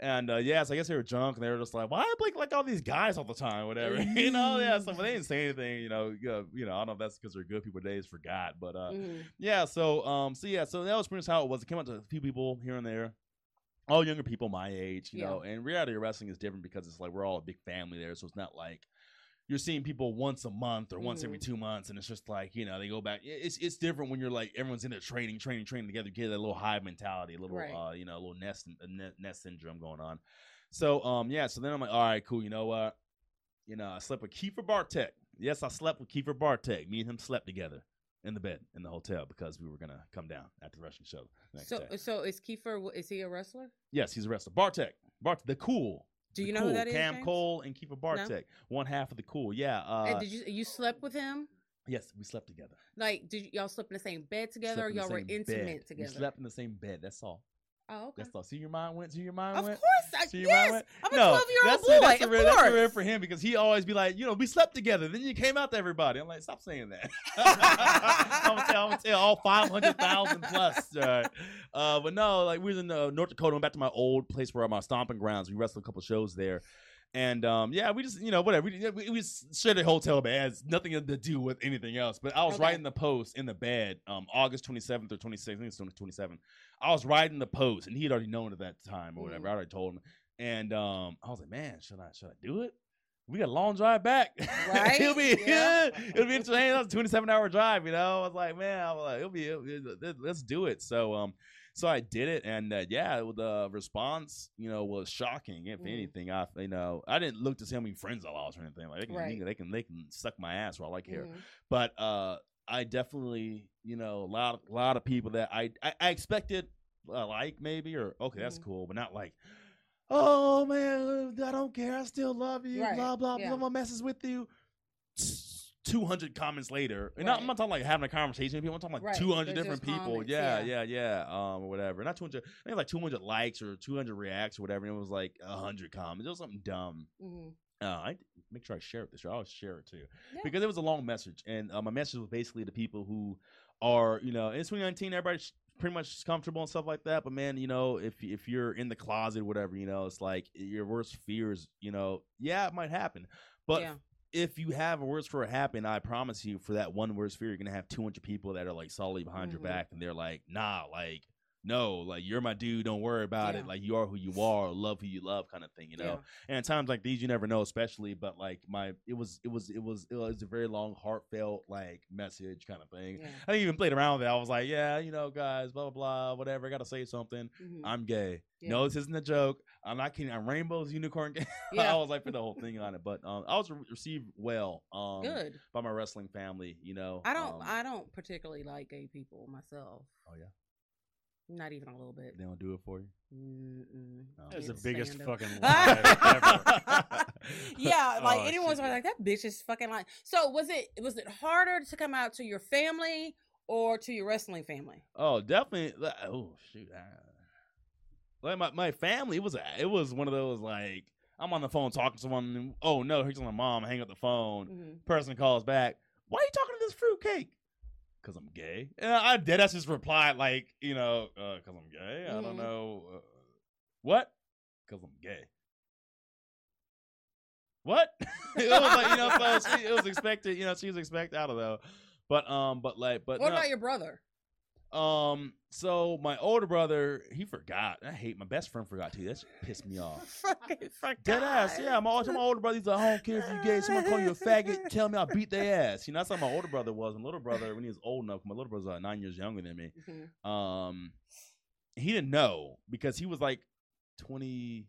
And uh, yeah, so I guess they were drunk and they were just like, why I Blake like all these guys all the time, whatever. you know, yeah. So they didn't say anything, you know, you know, you know I don't know if that's because they're good people days forgot. But uh Mhm. yeah, so um so yeah, so that was pretty much how it was. It came out to a few people here and there. All younger people my age, you Yeah. know, and reality wrestling is different because it's like we're all a big family there. So it's not like you're seeing people once a month or once every Mhm. two months, and it's just like you know they go back. It's it's different when you're like everyone's in there training, training, training together. You get that little hive mentality, a little Right. uh, you know, a little nest nest syndrome going on. So um yeah, so then I'm like, all right, cool. You know what? You know, I slept with Kiefer Bartek. Yes, I slept with Kiefer Bartek. Me and him slept together in the bed in the hotel because we were gonna come down at the wrestling show So day. so is Kiefer is he a wrestler? Yes, he's a wrestler. Bartek, Bartek, the cool Do you know cool. who that is? Cam James? Cole and Kiefer Bartek. One half of the cool. Yeah. And Uh, did you you slept with him? yes, we slept together. Like, did y'all sleep in the same bed together, Slept or y'all were intimate bed. together? We slept in the same bed. That's all. Oh, okay. That's all. See your mind went. See your mind Of went. Of course, I, See your mind yes. went? I'm a No, 12 year old that's boy. A, that's, a of real, that's a real for him because he always be like, you know, we slept together. Then you came out to everybody. I'm like, stop saying that. I'm gonna tell, I'm gonna tell all 500,000 plus. right. Uh, but no, like we was in uh, North Dakota. Went back to my old place where my stomping grounds. We wrestled a couple shows there. And um, yeah, we just you know whatever we we, we just shared a hotel bed. It has nothing to do with anything else. But I was Okay. writing the post in the bed, um, August twenty seventh or twenty sixth. I think it's twenty seventh. I was writing the post, and he had already known at that time or whatever. Mhm. I already told him, and um, I was like, man, should I should I do it? We got a long drive back. Right? it'll be Yeah. it'll be interesting. That was a twenty seven hour drive. You know, I was like, man, I was like, it'll be, it'll be let's do it. So um, so I did it, and uh, yeah, the response, you know, was shocking. If Mhm. anything, I, you know, I didn't look to see how many friends I lost or anything. Like they can, Right. they can, they can suck my ass for all I care. Mhm. But uh, I definitely, you know, a lot, a lot of people that I, I, I expected, uh, like maybe or okay, that's Mhm. cool, but not like. Oh man, I don't care. I still love you. Right, Blah blah yeah. blah. My messes with you. Two hundred comments later, and not- I'm not talking like having a conversation with people. I'm talking like Right, two hundred they're different people. comments, yeah, yeah. yeah, yeah, um, or whatever. Not two hundred. I think like two hundred likes or two hundred reacts or whatever. And it was like hundred comments. It was something dumb. Mhm. Uh, I make sure I share it this year. I always share it too Yeah. because it was a long message, and uh, my message was basically to people who are, you know, in 2019, everybody's pretty much comfortable and stuff like that. But man, you know, if if you're in the closet, whatever, you know, it's like your worst fears, you know, yeah, it might happen, but. yeah. If you have a worst fear happen, I promise you, for that one worst fear, you're gonna have 200 people that are like solidly behind your Mhm. back, and they're like, "Nah, like, no, like you're my dude. Don't worry about Yeah. it. Like you are who you are. Love who you love, kind of thing, you know." Yeah. and at times like these you never know especially but like my it was it was it was it was a very long heartfelt like message kind of thing Yeah. i even played around with it i was like yeah you know guys blah blah blah whatever i gotta say something Mhm. i'm gay no this isn't a joke i'm not kidding i'm rainbows unicorn gay Yeah. i was like put the whole thing on it but um i was re- received well um Good. by my wrestling family you know I don't. um, I don't particularly like gay people myself. oh yeah Not even a little bit. they don't do it for you Mm-mm. No. That's the biggest stand 'em. fucking lie ever. yeah, like Oh, anyone's shit. like that bitch is fucking like. So was it was it harder to come out to your family or to your wrestling family? Oh, definitely. Oh shoot. I- Like my, my family, it was a, it was one of those like I'm on the phone talking to someone. And, oh no, here's my mom. Hang up the phone. Mhm. Person calls back. Why are you talking to this fruitcake? Cause I'm gay. And I did. I just replied like you know, uh, cause I'm gay. I Mhm. don't know uh, what. Cause I'm gay. What? it was like you know, so she, it was expected. You know, she was expected. I don't know. But um, but like, but What no. about your brother? Um, so my older brother, he forgot. I hate my best friend forgot too. That shit pissed me off. Dead ass, yeah. My, my older brother, he's like, I don't care if you gay. Someone call you a faggot, tell me I'll beat their ass. You know, that's how my older brother was. My little brother, when he was old enough, my little brother's like nine years younger than me. Mhm. Um, he didn't know because he was like twenty.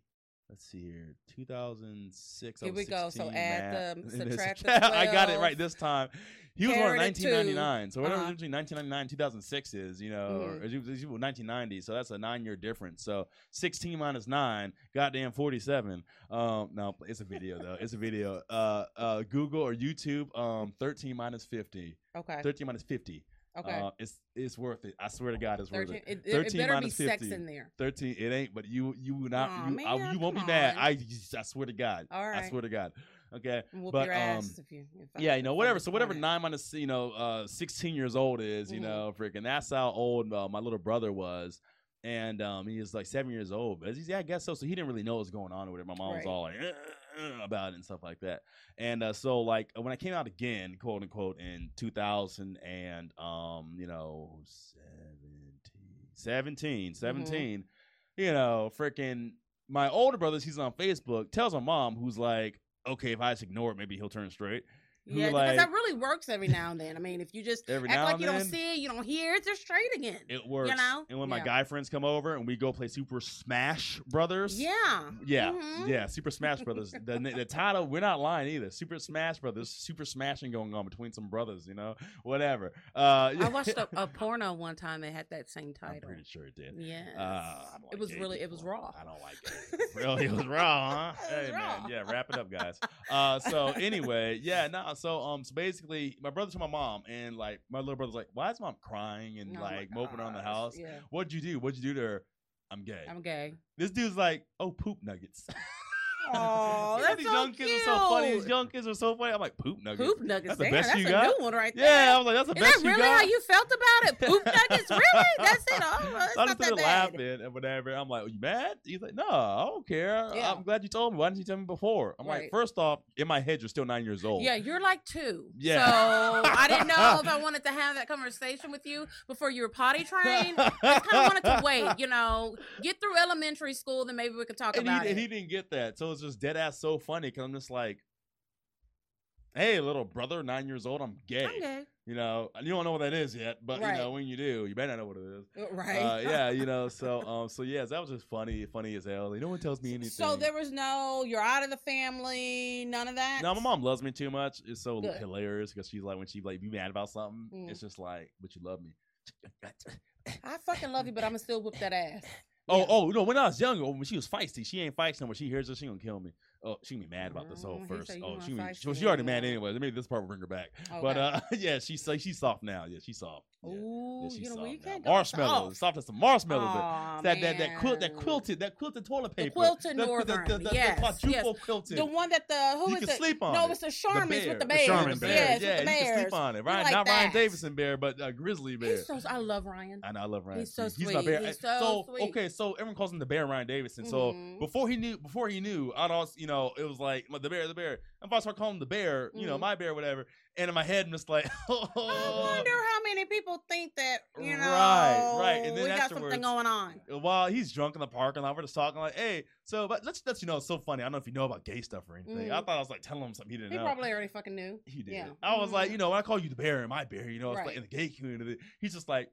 Let's see here, two thousand six. Here we go. So add the- subtract the I got it right this time. He was born in carry the two. 1999, so whatever Uh-huh. between 1999 and 2006 is, you know, Mhm. or, was- 1990, so that's a nine-year difference. So 16 minus nine, goddamn 47. Um, no, it's a video though. It's a video. Uh, uh, Google or YouTube. Um, 13 minus 50. Okay. 13 minus 50. Okay. Uh, it's it's worth it. I swear to God, it's worth it. It, it, 13 better be minus sex 50. in there. 13 it ain't but you you will not Aw, you, I- man, you won't be come mad on. i i swear to god All i swear to god okay Whoop but, your um, ass if you. If I- yeah you know if I whatever so whatever nine minus you know uh 16 years old is you Mhm. know freaking that's how old uh, my little brother was and um he was like seven years old but he's yeah i guess so so he didn't really know what was going on with it my mom was Right. all like about it and stuff like that. And uh, so like when i came out again quote unquote in 2000 and um you know 17 17 17 you know freaking my older brother, he's on facebook tells my mom who's like okay if i just ignore it maybe he'll turn straight Yeah, like because that really works every now and then. I mean, if you just Every act now like you don't see it, you don't hear it, they're straight again. it works. You know? And when my guy friends come over and we go play Super Smash Brothers. Yeah. Yeah, Mhm. yeah, Super Smash Brothers. the, the title, we're not lying either. Super Smash Brothers, super smashing going on between some brothers, you know, whatever. Uh, I watched a, a porno one time that had that same I'm title. pretty sure it did. Yeah. Uh, don't it was really, it was raw. I don't like it. really, it was raw, huh? Was hey raw. man, yeah. Wrap it up, guys. Uh, so anyway, yeah, no. So um, so basically, my brother to my mom, and like my little brother's like, "Why is mom crying and Oh my like moping around the gosh, house? Yeah. What'd you do? What'd you do to her? I'm gay. I'm gay. this dude's like, oh, poop nuggets. Oh, that's these so young kids are so funny. These young kids are so funny. I'm like, poop nuggets. Poop nuggets. That's the Damn, best that's you a got? new one right there. Yeah. I was like, that's the best. Is best that you really got. how you felt about it? Poop nuggets? Really? That's it? Oh, it's I just started laughing and whatever. I'm like, you mad? He's like, no, I don't care. Yeah. I'm glad you told me. Why didn't you tell me before? I'm like, first off, in my head, you're still nine years old. Yeah, you're like two. Yeah. So I didn't know if I wanted to have that conversation with you before you were potty trained. I kind of wanted to wait, you know, get through elementary school, then maybe we could talk and about he, it. and he didn't get that. So it's just dead ass so funny because I'm just like, hey, little brother, nine years old, I'm gay. I'm gay. You know, you don't know what that is yet, but you know, when you do, you better not know what it is. Uh, Right. Uh, yeah, you know, so um, so yes, that was just funny, funny as hell. No one tells me anything. So there was no, you're out of the family, none of that? No, my mom loves me too much. It's so Good. hilarious because she's like, when she like be mad about something, Mm. it's just like, but you love me. I fucking love you, but I'm gonna still whip that ass. Oh, Yeah. oh no! When I was younger, when she was feisty, she ain't feisty no more. She hears this, she gonna kill me. Oh, she gonna be mad about this whole Mm, first. Oh, she, gonna be- feisty well, she already mad anyway. Maybe this part will bring her back. But uh, yeah, she's like she's soft now. Yeah, she's soft. Yeah. Ooh, Yeah, she's you know, soft you can't marshmallow, soft as some marshmallow. bit. That that that quilt that quilted that quilted toilet The paper. quilted the, northern, The, the, the, yes, the quadruple yes. quilted. The one that the who You is can it? sleep on no, it. it's the Charmin's with the The bears. Charmin bear. Yes, yeah, with the you can sleep on it. Ryan, not Ryan. Davidson bear, but Grizzly bear. I love Ryan. I know, I love Ryan. He's so He's my sweet. bear. He's so sweet. okay, so everyone calls him the bear, Ryan Davidson. So Mhm. before he knew, before he knew, I'd also, you know, it was like the bear, the bear. If I start calling him the bear, you know, Mhm. my bear, whatever, and in my head, I'm just like, oh. I wonder how many people think that you know. Right, right. And then we got something going on. While he's drunk in the parking lot, we're just talking like, "Hey, so but let's let you know, it's so funny. I don't know if you know about gay stuff or anything. I Mhm. thought I was like telling him something he didn't He know. probably already fucking knew. He did. Yeah. I was like, Mhm. you know, when I call you the bear and my bear, you know, it's like in the gay community. He's just like,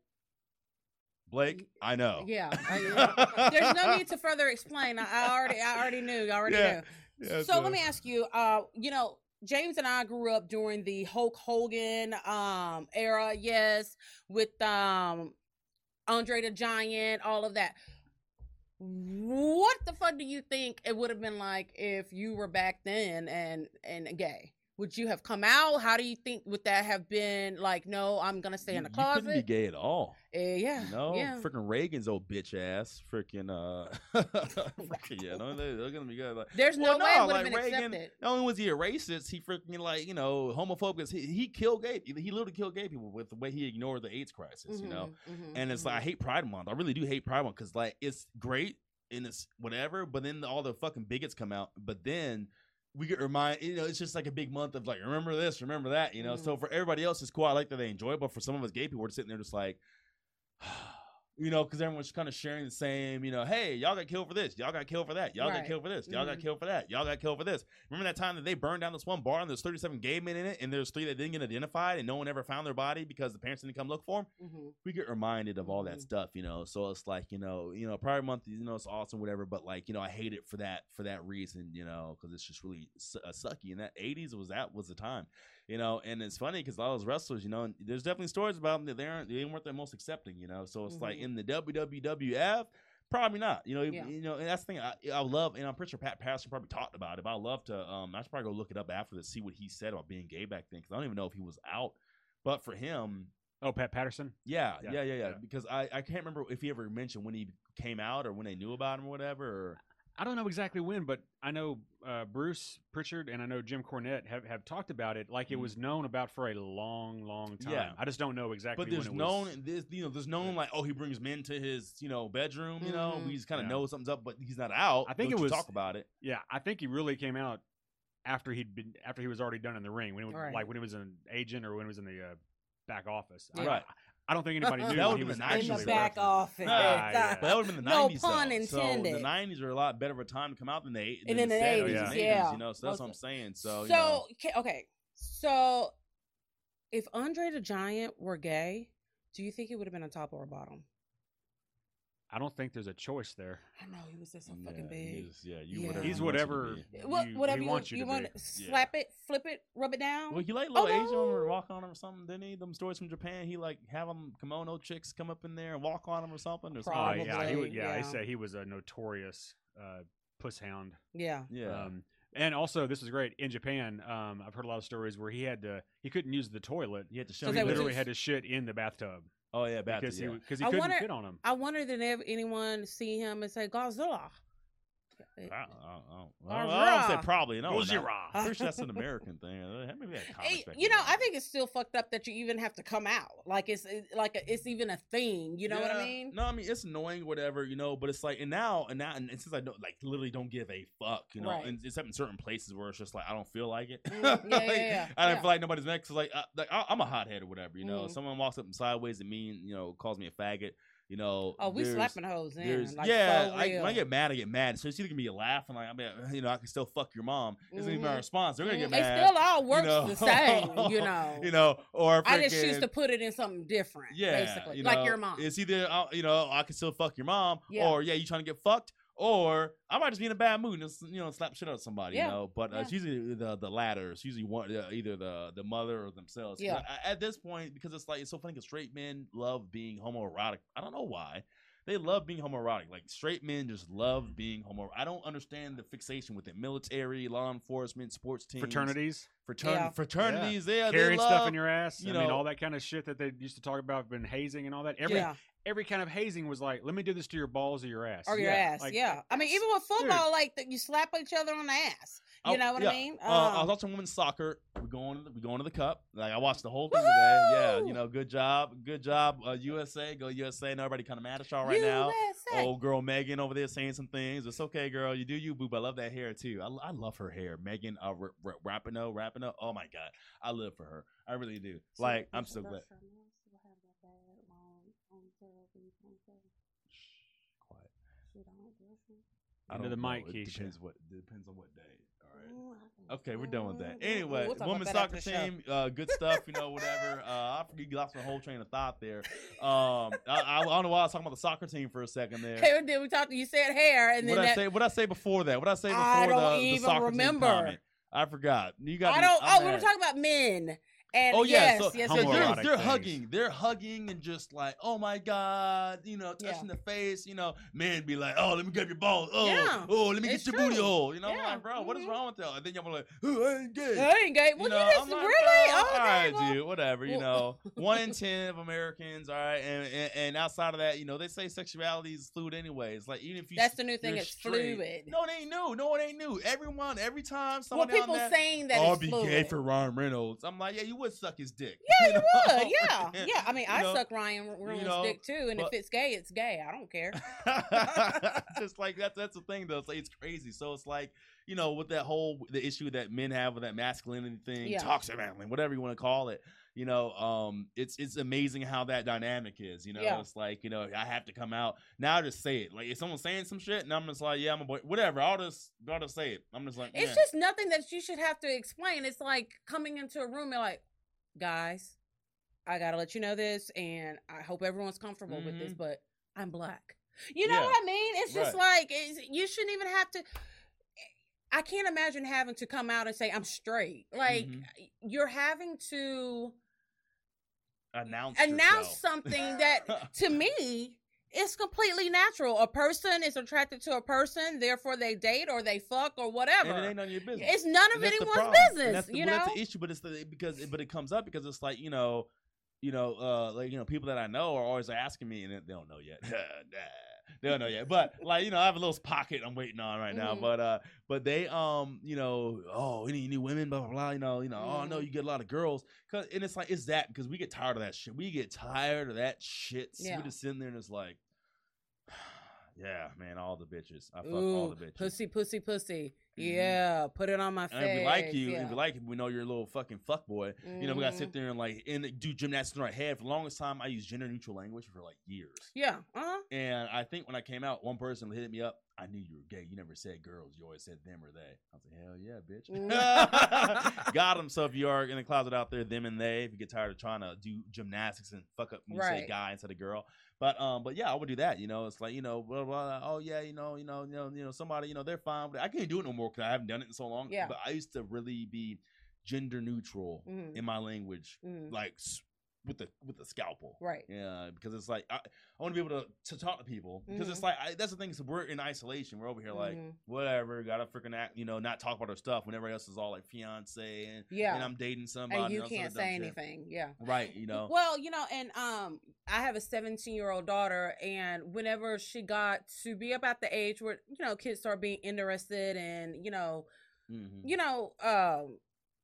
Blake, I know. Yeah. I- There's no need to further explain. I, I already, I already knew. I already Yeah. knew. Yeah, so let me ask you. Uh, you know, James and I grew up during the Hulk Hogan um era. Yes, with um Andre the Giant, all of that. What the fuck do you think it would have been like if you were back then and and gay? Would you have come out? How do you think would that have been like? No, I'm gonna stay in the closet. You couldn't be gay at all. Eh, yeah, No, yeah. freaking Reagan's old bitch ass, freaking uh, freaking yeah, no, they, they're gonna be good. Like, There's well, no way it would like have been Reagan, accepted. not only was he a racist, he freaking like you know homophobic. He, he killed gay. He literally killed gay people with the way he ignored the AIDS crisis. You know, Mhm, mhm, and it's mhm. like I hate Pride Month. I really do hate Pride Month because like it's great and it's whatever, but then all the fucking bigots come out. But then we get remind, you know, it's just like a big month of like remember this, remember that, you know. So Mm. for everybody else, it's cool. I like that they enjoy, it, but for some of us gay people, we're sitting there just like. You know, because everyone's kind of sharing the same, you know, hey, y'all got killed for this, y'all got killed for that, y'all got killed for this, y'all got Mhm. killed for that, y'all got killed for this. Remember that time that they burned down this one bar and there's 37 gay men in it, and there's three that didn't get identified, and no one ever found their body because the parents didn't come look for them Mhm. we get reminded of all that Mhm. stuff, you know. So it's like, you know, you know, Pride Month, you know, it's awesome, whatever. But like, you know, I hate it for that for that reason, you know, because it's just really su- uh, sucky. And that '80s was that was the time, you know. And it's funny because a all those wrestlers, you know, and there's definitely stories about them that they aren't they weren't the most accepting, you know. So it's like Mhm. in the WWF. Probably not, you know. Yeah. You know, and that's the thing. I, I love, and I'm pretty sure Pat Patterson probably talked about it. But I love to. Um, I should probably go look it up after to see what he said about being gay back then, because I don't even know if he was out. But for him, Oh, Pat Patterson. yeah, Yeah, yeah, yeah, yeah. yeah. Because I, I can't remember if he ever mentioned when he came out or when they knew about him or whatever. Or I don't know exactly when, but I know uh, Bruce Pritchard and I know Jim Cornette have, have talked about it like it Mhm. was known about for a long, long time. Yeah. I just don't know exactly. but there's when it known was. this you know there's known like oh he brings men to his you know bedroom you know Mhm. we just kind of Yeah. know something's up but he's not out. I think Don't it was- talk about it. Yeah, I think he really came out after he'd been after he was already done in the ring when he was Right. like when he was an agent or when he was in the uh, back office. I- Right. I, don't think anybody knew That would've he been was the in actually the back wrestling. office. Ah, yeah. But that would have been the No 90s. pun though. intended. So the 90s are a lot better of a time to come out than the, eight- And than in the 70s 80s, and yeah. 80s, you know. So that's what I'm saying. So you So know, okay, okay. So, if Andre the Giant were gay, do you think he would have been a top or a bottom? I don't think there's a choice there. I know he was just so Yeah, fucking big. is- yeah, you Yeah. whatever He's he wants you whatever. What, you- whatever you, wants you you to want be. to slap it, flip it, rub it down. Well, he like little Oh, Asian women no. walk on him or something, didn't he? Them stories from Japan, he like have them kimono chicks come up in there and walk on him or something. Or Oh something. yeah, he would. Probably, Yeah, I yeah. say he was a notorious uh, puss hound. yeah. yeah. Um, and also, this is great in Japan. Um, I've heard a lot of stories where he had to he couldn't use the toilet. he had to So he literally just- had to shit in the bathtub Oh yeah, bad because yeah. he because he I couldn't wonder- fit on him. I wonder did ever anyone see him and say Godzilla? I, I, I, Or I, I don't say probably. No, Godzilla. not- I'm sure that's an American thing. Uh, Maybe that comics Hey, you know, the. I think it's still fucked up that you even have to come out. Like it's it- like a, it's even a thing. You know what I mean? No, I mean it's annoying, whatever, you know. But it's like, and now, and now, and since I don't like, literally don't give a fuck, you know. Right. And except in certain places where it's just like I don't feel like it. Mm, yeah, Like, yeah, yeah, I don't yeah. feel like nobody's next. Like, I, like I, I'm a hothead or whatever, you know. Mhm. Someone walks up and sideways at me, and you know, calls me a faggot. You know, Oh, we slapping hoes in. Like, yeah, for I, when I get mad, I get mad. So it's either gonna be a laugh and like I mean, you know, I can still fuck your mom. Isn't even my Mhm. response. They're gonna get mad. It still all you works know? the same, you know. you know, or I just choose to put it in something different. yeah, basically, you like your mom. It's either uh, you know I can still fuck your mom, Yeah. or yeah, you trying to get fucked, or I might just be in a bad mood and just, you know slap shit out of somebody, Yeah, you know. But uh, it's usually the the latter. It's usually one uh, either the the mother or themselves. Yeah. I- at this point, because it's like it's so funny because straight men love being homoerotic. I don't know why. They love being homoerotic. Like straight men just love being homo. I don't understand the fixation with it. Military, law enforcement, sports teams, Fraternities, fratern- Yeah. fraternities. Yeah, they carrying love, stuff in your ass. you I mean, know- all that kind of shit that they used to talk about, been hazing and all that. Every yeah, every kind of hazing was like, let me do this to your balls or your ass. or your yeah, ass. like, yeah, I mean, even with football, like you slap each other on the ass. You Oh, know what yeah. I mean? Uh, I was Um, watching women's soccer. We're going. We're going to the cup. Like I watched the whole thing today. Yeah, you know, good job, good job, uh, USA. Go USA. And everybody kind of mad at y'all right now. Old girl Megan over there saying some things. It's okay, girl. You do you, boo. I love that hair too. I, I love her hair. Megan uh, R- R- Rapinoe, Rapinoe. Oh my god, I live for her. I really do. Like I'm so glad. Quiet. I Into don't the know. mic, It Keisha. depends what depends on what day. All right. Okay, we're done with that. Anyway, we'll women's soccer after the show. team, uh, good stuff, you know, whatever. Uh, I forget you lost my whole train of thought there. Um, I, I, I don't know why I was talking about the soccer team for a second there. Okay, then we talked. You said hair, and then What I say? What I say before that? What I say before I don't the, the soccer remember. team comment? I forgot. You got. I me- don't. I'm Oh, we were talking about men. And Oh yeah, yes, so, yes, so yes, they're, they're hugging, they're hugging and just like, oh my god, you know, Yeah. touching the face, you know, men be like, oh, let me grab your balls, oh, Yeah, oh, let me it's get your booty hole, you know, I'm Yeah, like, bro, what is mhm. wrong with that? And then y'all be like, oh, I ain't gay. I ain't gay. Well, you, know, just I'm like, really. bro, oh, all right, okay, well, dude, whatever, you know, one in ten of Americans, all right, and, and and outside of that, you know, they say sexuality is fluid anyways. Like even if you That's the new thing. It's straight- fluid. No, it ain't new. No, it ain't new. Everyone, every time well, people out saying that oh, I'll be gay for Ryan Reynolds. I'm like, yeah, you would suck his dick. Yeah, you know? would. Yeah, yeah. I mean, I know, suck Ryan Reynolds' know, dick too, and but- if it's gay, it's gay. I don't care. just like that's that's the thing though. It's like it's crazy. So it's like you know with that whole the issue that men have with that masculinity thing, Yeah. toxic masculinity, whatever you want to call it. You know, um, it's it's amazing how that dynamic is. You know, Yeah. it's like you know I have to come out now. I just say it. Like if someone's saying some shit, and I'm just like, yeah, I'm a boy. Whatever. I'll just I'll just say it. I'm just like, It's yeah. just nothing that you should have to explain. It's like coming into a room and like, guys, I gotta let you know this, and I hope everyone's comfortable with this, Mhm. but I'm black. You know Yeah. what I mean? It's just Right. like it's, you shouldn't even have to. I can't imagine having to come out and say I'm straight. Like Mhm. you're having to announce announce yourself. something that to me is completely natural. A person is attracted to a person, therefore they date or they fuck or whatever. and it ain't none of your business. It's none of And that's the anyone's business, that's the, you well, know. that's the issue, but it's the because but it comes up because it's like you know, you know, uh, like you know, people that I know are always asking me, and they don't know yet. They don't know yet, but like you know, I have a little pocket I'm waiting on right now. Mhm. But uh, but they um, you know, oh, any new women, blah blah blah. You know, you know, oh no, Mhm. you get a lot of girls, cause and it's like it's that because we get tired of that shit. We get tired of that shit. So Yeah. We just sitting there and it's like. Yeah, man, all the bitches. I fuck all the bitches. pussy, pussy, pussy. Mhm. Yeah, put it on my face. And we like you, yeah. if we like you, we know you're a little fucking fuck boy. You know, we gotta sit there and like and do gymnastics in our head. For the longest time, I used gender neutral language for like years. Yeah, uh huh. And I think when I came out, one person hit me up. I knew you were gay. You never said girls. You always said them or they. I was like, hell yeah, bitch. Got them. So if you are in the closet out there, them and they, if you get tired of trying to do gymnastics and fuck up, when you say guy instead of girl. But um, but yeah, I would do that. You know, it's like you know, blah, blah, blah, oh yeah, you know, you know, you know, you know, somebody, you know, they're fine. But I can't do it no more because I haven't done it in so long. Yeah. But I used to really be gender neutral Mhm. in my language, Mhm. like with the with the scalpel. Right. Yeah, because it's like I, I want to be able to, to talk to people because it's Mhm. like I, that's the thing. is we're in isolation. We're over here like Mhm. whatever. Got to freaking act, you know, not talk about our stuff when everybody else is all like fiance and Yeah. and I'm dating somebody. and you of can't say shit. anything. Yeah. Right. You know. Well, you know, and um, I have a 17 year old daughter, and whenever she got to be about the age where you know kids start being interested, and you know, Mhm. you know, um,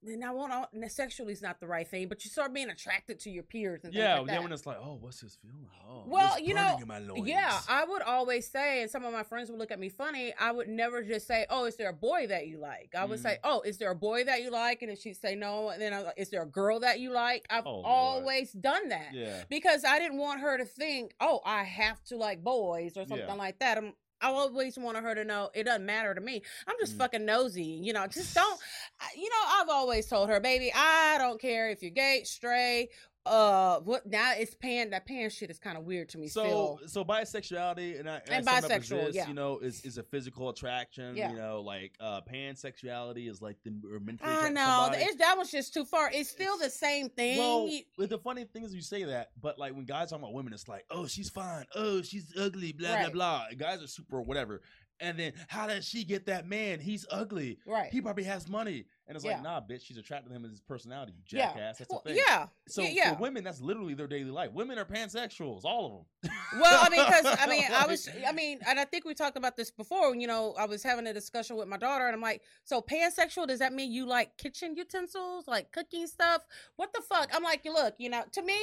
and I won't. and Sexually is not the right thing, but you start being attracted to your peers and Yeah. like that. when it's like, oh, what's his feeling? Oh, Well, you know, in my loins. Yeah, I would always say, and some of my friends would look at me funny. I would never just say, "Oh, is there a boy that you like?" I would Mhm. say, "Oh, is there a boy that you like?" And if she'd say no, and then I was like, "Is there a girl that you like?" I've Oh, Lord. always done that yeah. because I didn't want her to think, "Oh, I have to like boys" or something Yeah. like that. I'm, I always wanted her to know it doesn't matter to me. I'm just Mm. fucking nosy, you know. Just don't, you know. I've always told her, baby, I don't care if you're gay, straight. Uh, what now? It's pan. That pan shit is kind of weird to me. So still. so bisexuality and, I, and, And sum it up as bisexual, this, yeah. you know, is is a physical attraction. Yeah. You know, like uh pansexuality is like the or mentally I know it's, that was just too far. It's still the same thing. Well, the funny thing is you say that, but like when guys talk about women, it's like, oh, she's fine. Oh, she's ugly. Blah Right. blah blah. Guys are super whatever. And then how does she get that man? He's ugly. right? He probably has money. And it's Yeah. like, nah, bitch, she's attracted to him as his personality. You Yeah. jackass. That's Well, the thing. yeah, So yeah, yeah. for women, that's literally their daily life. Women are pansexuals, all of them. Well, I mean, because I mean, I was, I mean, and I think we talked about this before. You know, I was having a discussion with my daughter, and I'm like, so pansexual? Does that mean you like kitchen utensils, like cooking stuff? What the fuck? I'm like, look, you know, to me,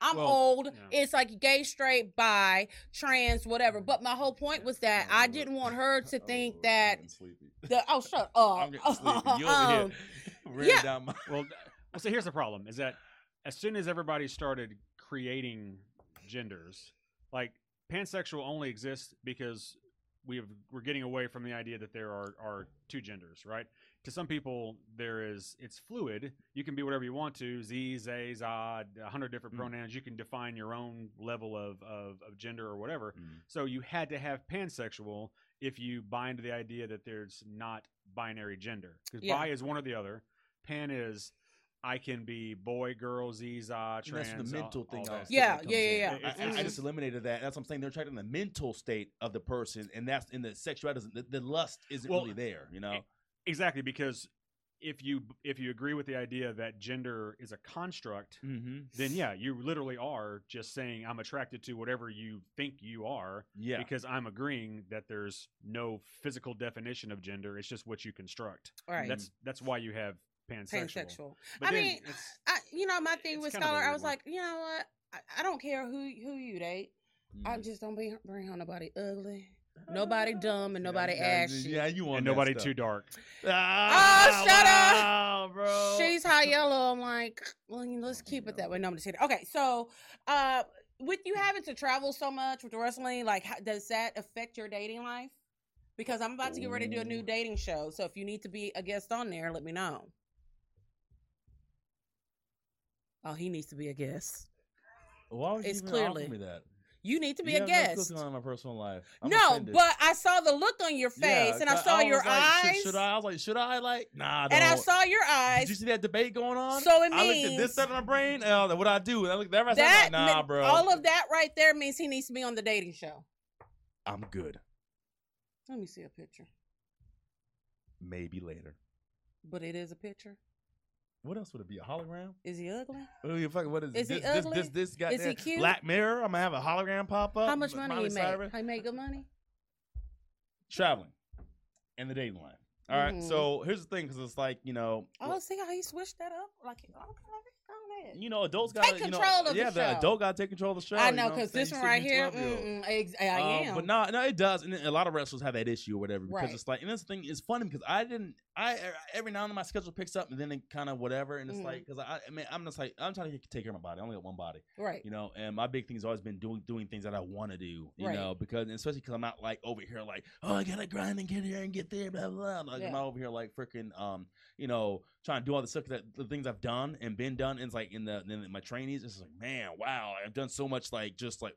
I'm Well, old. yeah. It's like gay, straight, bi, trans, whatever. But my whole point was that I didn't want her to think Oh, that I'm the oh, shut up. I'm getting sleepy. You over Um, here running yeah. down my Well, well, so here's the problem: is that as soon as everybody started creating genders, like pansexual only exists because we have we're getting away from the idea that there are are two genders, right? To some people, there is it's fluid. You can be whatever you want to, z, zay, zod, a hundred different Mm. pronouns. You can define your own level of, of of gender or whatever. Mm. So you had to have pansexual if you buy into the idea that there's not binary gender. Because Yeah. bi is one or the other. Pan is I can be boy, girl, Z, za, And trans. that's the mental all thing. that. also Yeah, yeah, yeah, in. yeah. I- I, I It's- just eliminated that. That's what I'm saying. They're attracted in the mental state of the person, and that's in the sexuality. The, the lust isn't Well, really there. You know. Exactly, because if you if you agree with the idea that gender is a construct, Mm-hmm. then yeah, you literally are just saying I'm attracted to whatever you think you are Yeah. because I'm agreeing that there's no physical definition of gender. It's just what you construct. right. That's that's why you have pansexual. pansexual. But I mean, I, you know, my thing with kind of a Scholar, I was one. like, you know what? I, I don't care who who you date. I Mhm. just don't be, bring home nobody ugly, nobody dumb, and nobody yeah, ashy. Yeah, you want and nobody stuff. too dark. Ah, shut up! bro. She's high yellow. I'm like, well, let's keep it that way. No, I'm just kidding. Okay, so uh, with you having to travel so much with wrestling, like, how, does that affect your dating life? Because I'm about to get ready to do a new dating show. So if you need to be a guest on there, let me know. Oh, he needs to be a guest. Why would you it's even clearly- offer me that? You need to be You a no guest. clue on my personal life. I'm no, offended. but I saw the look on your face, Yeah, and I saw was your like, eyes, Should, should I? I was like, should I? Like, nah. and I saw your eyes. Did you see that debate going on? So it I looked at means this side of my brain. Uh, what I do? And I looked at that. Right That side, like, nah, bro. all of that right there means he needs to be on the dating show. I'm good. Let me see a picture. Maybe later. But it is a picture. What else would it be? A hologram? Is he ugly? Oh, you fucking what is, Is this? This, ugly? this, this guy Is he cute? Black Mirror. I'm gonna have a hologram pop up. How much money Miley he make? Cyrus. He make good money? Traveling, and the dating life. All right. Mhm. So here's the thing, because it's like you know, Oh, see how he switched that up? Like, okay, okay, ahead. You know, adults got to you know, control of the yeah, the adult got to take control of the show. I know what I'm because this one right here, I Um, am. but no, no, it does, and a lot of wrestlers have that issue or whatever because Right. it's like, and this thing is funny because I didn't, I every now and then my schedule picks up and then it kind of whatever, and it's Mhm. like because I, I mean, I'm just like I'm trying to take care of my body. I only got one body, right. you know, and my big thing has always been doing doing things that I want to do, you Right. know, because especially because I'm not like over here like, oh, I gotta grind and get here and get there, blah blah. blah. Like I'm not over here like freaking, um, you know, trying to do all the stuff that the things I've done and been done. And it's like in the in my trainees, it's like, man, wow, I've done so much like just like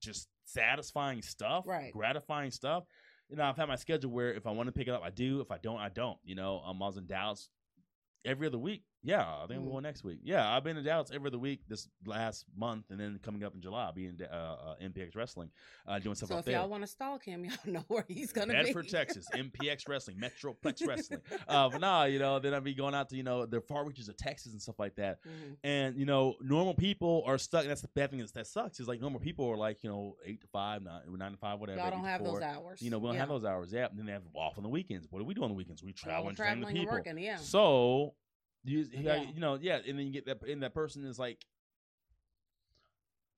just satisfying stuff, Right. gratifying stuff. You know, I've had my schedule where if I want to pick it up, I do. If I don't, I don't. You know, um, I was in Dallas every other week. Yeah, I think Mm. we're going next week. Yeah, I've been in Dallas every other week this last month, and then coming up in July, I'll be in uh, uh, MPX Wrestling, uh, doing stuff So if there. y'all want to stalk him, y'all know where he's gonna Bedford, be. Texas, MPX Wrestling, Metroplex Wrestling. Uh, but nah, you know, then I'll be going out to you know the far reaches of Texas and stuff like that. Mhm. And you know, normal people are stuck. That's the bad thing is that sucks. Is like normal people are like you know eight to five, nine, nine to five, whatever. Y'all don't have four. those hours. You know, we don't Yeah. have those hours. Yeah, and then they have off on the weekends. What do we do on the weekends? We travel and train the traveling people. working, yeah. So you, Yeah. you know, yeah, and then you get that, and that person is like,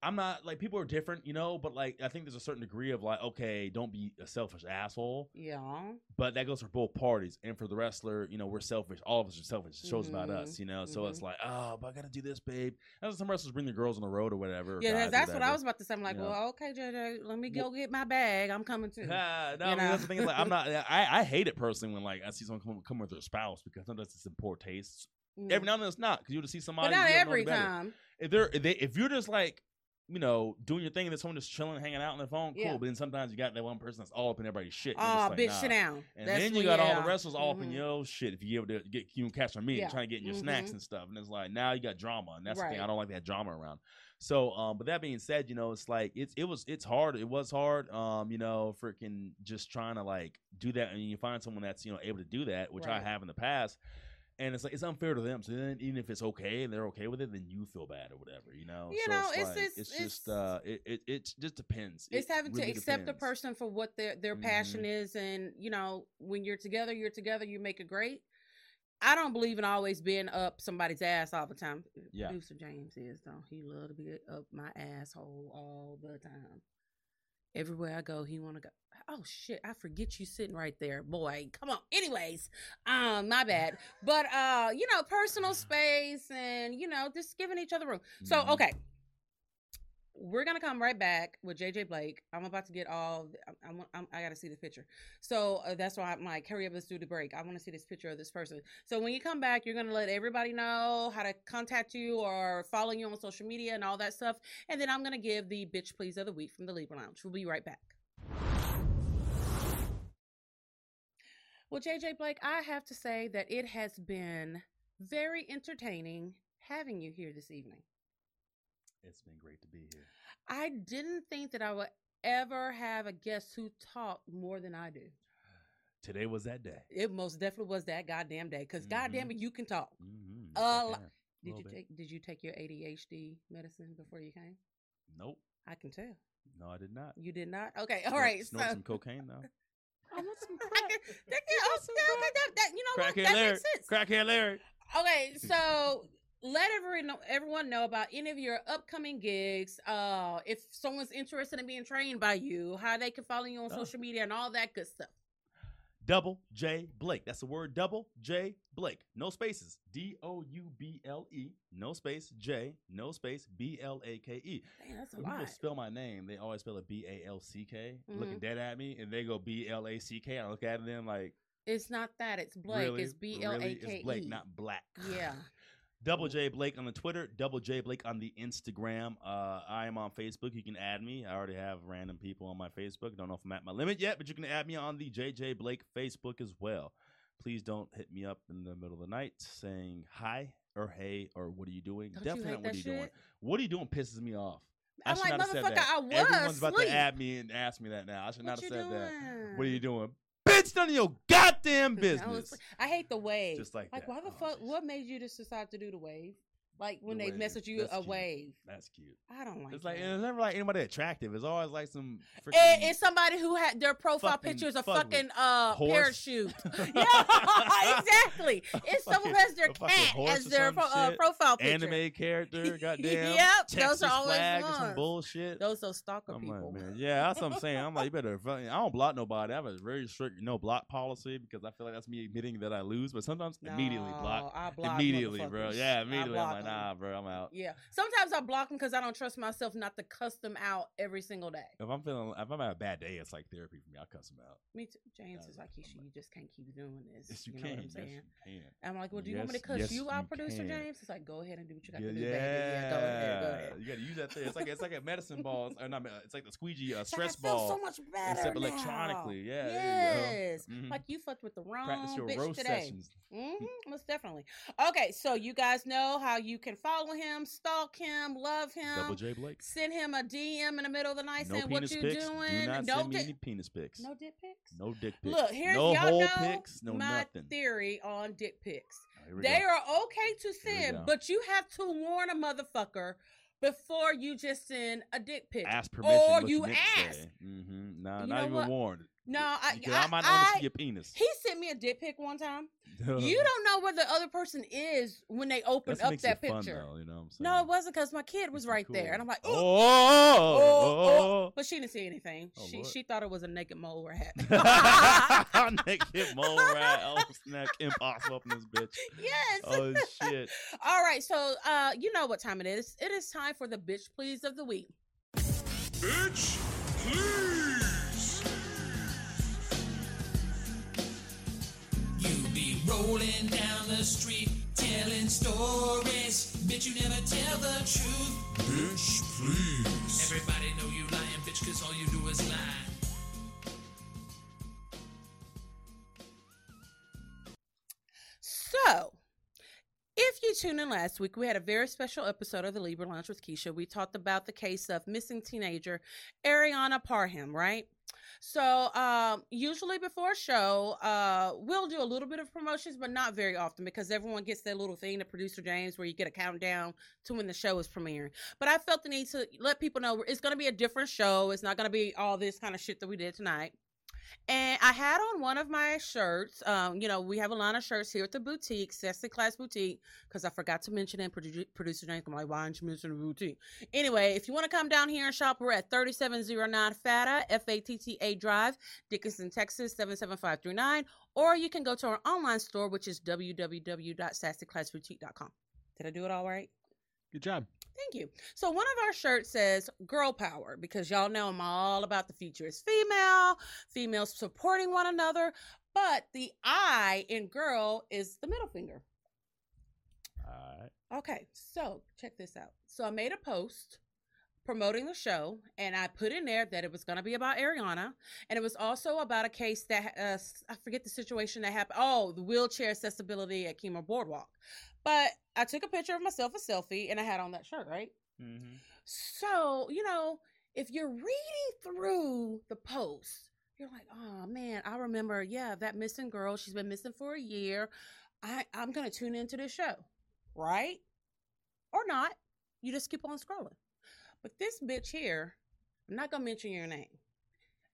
I'm not like people are different, you know, but like I think there's a certain degree of like, okay, don't be a selfish asshole, Yeah. but that goes for both parties. And for the wrestler, you know, we're selfish. All of us are selfish. It shows about Mhm. us, you know. So it's Mhm. like, oh, but I gotta do this, babe. And some wrestlers bring the girls on the road or whatever. Yeah, that's what I was about to say. I'm like, you know. well, okay, JJ, let me go get my bag. I'm coming too. Ah, no, I mean, that's the thing. Is like, I'm not. I, I hate it personally when like I see someone come, come with their spouse because sometimes it's in poor taste. Mm. Every now and then it's not because you'll just see somebody. but not you don't know every time. If they're if, they, if you're just like you know doing your thing and there's someone just chilling, hanging out on their phone, cool. Yeah. But then sometimes you got that one person that's all up in everybody's shit. and Oh, like, bitch, nah. sit down. And That's then you got all the wrestlers all up in Mhm. your shit if you able to get you can catch on me Yeah. trying to get in your snacks Mhm. and stuff. And it's like now you got drama, and that's the thing. I don't like that drama around. So, um, but that being said, you know, it's like it's it was it's hard. It was hard. Um, you know, freaking just trying to like do that, and you find someone that's you know able to do that, which I have in the past. And it's like it's unfair to them. So then, even if it's okay and they're okay with it, then you feel bad or whatever, you know. You so know, it's, it's- like, it's- it's just uh, it, it it just depends. It's It having really to accept the depends. person for what their their passion Mhm. is, and you know, when you're together, you're together. You make it great. I don't believe in always being up somebody's ass all the time. Yeah. Producer James is though. He love to be up my asshole all the time. Everywhere I go, he want to go. Oh shit! I forget you sitting right there, boy. Come on. Anyways, um, my bad. But uh, you know, personal space and you know, just giving each other room. So Mhm. okay, we're gonna come right back with JJ Blake. I'm about to get all. I'm, I'm, i got to see the picture. So uh, that's why I'm like, hurry up, let's do the break. I want to see this picture of this person. So when you come back, you're gonna let everybody know how to contact you or follow you on social media and all that stuff. And then I'm gonna give the bitch please of the week from the Libra Lounge. We'll be right back. Well, JJ Blake, I have to say that it has been very entertaining having you here this evening. It's been great to be here. I didn't think that I would ever have a guest who talked more than I do. Today was that day. It most definitely was that goddamn day. because goddamn it, you can talk. Mm-hmm. Uh, Did you bit. take Did you take your ADHD medicine before you came? Nope. I can tell No, I did not. you did not. Okay, all Snort- right. So snort some cocaine though. I want some crack. that, that, oh, yeah, okay, that, that, you know what? Crackhead That Larry. makes sense. Crackhead Larry. Okay, so let everyone know, everyone know about any of your upcoming gigs. Uh, if someone's interested in being trained by you, how they can follow you on Oh. social media and all that good stuff. Double J Blake. That's the word double J Blake. No spaces. D O U B L E. No space. J. No space. B L A K E. That's a When people lot. spell my name, they always spell it B A L C K, looking Mhm. dead at me, and they go B L A C K. I look at them like, It's not that. It's Blake. really? It's B L A Really? It's Blake, E. not black. Yeah. Double J Blake on the Twitter, Double J Blake on the Instagram. Uh, I am on Facebook. You can add me. I already have random people on my Facebook. Don't know if I'm at my limit yet, but you can add me on the JJ Blake Facebook as well. Please don't hit me up in the middle of the night saying hi or hey or what are you doing? Don't Definitely you what are you doing. What are you doing pisses me off. I I'm should like, not have said motherfucker, that. I was Everyone's about to add me and ask me that now. I should not have said that. What are you doing? Bitch, none of your goddamn I, business. was- I hate the wave. Just like Like, that. why the Oh, fuck? What made you just decide to do the wave? Like when The they wave. message you That's a cute. wave. That's cute. I don't like It's like that. it's never like anybody attractive. It's always like some. Freaking it's somebody who had their profile fucking picture is a fuck fucking uh horse. parachute. yeah, exactly. It's someone who has their cat as their pro- uh, profile picture. anime character. Goddamn. Yep, Texas those are always flag some bullshit. Those those stalker I'm people. like, man, yeah, that's what I'm saying. I'm like, you better. I don't block nobody. I have a very strict no block policy because I feel like that's me admitting that I lose. But sometimes immediately block. I block Immediately, bro. Yeah, immediately. I'm block like, 'em. nah, bro, I'm out. Yeah. Sometimes I block them because I don't trust myself not to cuss them out every single day. If I'm feeling, if I'm having a bad day, it's like therapy for me. I'll cuss them out. Me too. James Yeah, is like, Keisha, you just can't keep doing this. Yes, you, know can. what I'm yes, saying? you can. I'm like, well, do you want me to cuss yes, you out, you producer can. James? It's like, go ahead and do what you got Yeah, to do, baby. Yeah, go ahead, go ahead. You gotta use that thing. It's like it's like a medicine ball. Or not, it's like the squeegee uh, It's like, I stress feel ball. so much better except now. electronically. Yeah, Yes. you. Mhm. Like you fucked with the wrong Practice your bitch roast today. sessions. hmm most definitely. Okay, so you guys know how you can follow him, stalk him, love him, Double J Blake. send him a DM in the middle of the night No saying what penis you pics. doing. Do not no send me any penis pics. no dick pics. No dick pics. Look, here's no y'all whole know pics. No my nothing. theory on dick pics. Oh, They go. are okay to send, but you have to warn a motherfucker before you just send a dick pic. ask permission. or you ask. say. Mhm. Nah, You not even what? warned. No, I, Because I, I, might not I- see your penis. he sent me a dick pic one time. you don't know where the other person is when they open That up makes that it fun, picture. though, you know what I'm saying? No, it wasn't because my kid was Makes it right there, and I'm like, oh, oh, oh, but she didn't see anything. Oh, she Lord. she thought it was a naked mole rat. oh. Naked mole rat. Oh, snap. Impossible up in this bitch. yes. Oh, shit. All right, so uh, you know what time it is. It is time for the bitch please of the week. Bitch, please. Rolling down the street telling stories. Bitch, you never tell the truth. Bitch, please. Everybody know you lying, bitch, cause all you do is lie. So, if you tuned in last week, we had a very special episode of the Libra Lounge with Keisha. We talked about the case of missing teenager Ariana Parham, right? So, um, usually before a show, uh, we'll do a little bit of promotions, but not very often because everyone gets that little thing, the producer James, where you get a countdown to when the show is premiering. But I felt the need to let people know it's going to be a different show. It's not going to be all this kind of shit that we did tonight. And I had on one of my shirts. Um, you know, we have a line of shirts here at the boutique, Sassy Class Boutique, because I forgot to mention it. Produ- producer I'm like, why didn't you mention the boutique? Anyway, if you want to come down here and shop, we're at 3709 FATA, F A T T A Drive, Dickinson, Texas, 77539. Or you can go to our online store, which is www.sassyclassboutique.com. Did I do it all right? Good job. Thank you. So one of our shirts says girl power because y'all know I'm all about the future is female, females supporting one another, but the I in girl is the middle finger. All right. Okay, so check this out. So I made a post promoting the show, and I put in there that it was going to be about Ariana, and it was also about a case that uh, I forget the situation that happened. Oh, the wheelchair accessibility at Kemah Boardwalk. But I took a picture of myself, a selfie, and I had on that shirt, right? Mm-hmm. So, you know, if you're reading through the post, you're like, oh man, I remember, yeah, that missing girl, she's been missing for a year. I, I'm gonna tune into this show, right? Or not. You just keep on scrolling. But this bitch here, I'm not gonna mention your name.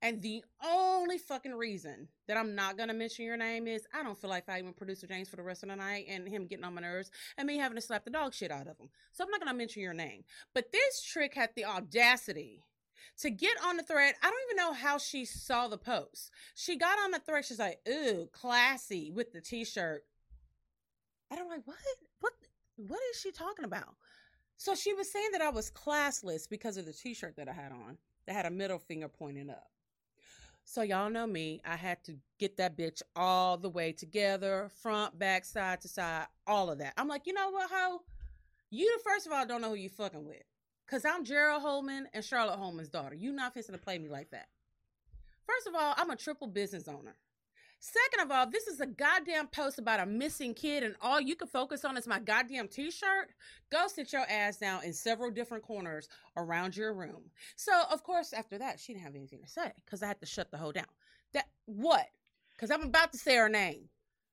And the only fucking reason that I'm not gonna mention your name is I don't feel like fighting producer James for the rest of the night and him getting on my nerves and me having to slap the dog shit out of him. So I'm not gonna mention your name. But this trick had the audacity to get on the thread. I don't even know how she saw the post. She got on the thread. She's like, "Ooh, classy" with the t-shirt. And I'm like, "What? What? What is she talking about?" So she was saying that I was classless because of the t-shirt that I had on that had a middle finger pointing up. So y'all know me. I had to get that bitch all the way together, front, back, side to side, all of that. I'm like, you know what, ho? You first of all don't know who you fucking with. Cause I'm Gerald Holman and Charlotte Holman's daughter. You not fixing to play me like that. First of all, I'm a triple business owner. Second of all, this is a goddamn post about a missing kid, and all you can focus on is my goddamn t-shirt. Go sit your ass down in several different corners around your room. So, of course, after that, she didn't have anything to say because I had to shut the whole down. That what? Because I'm about to say her name.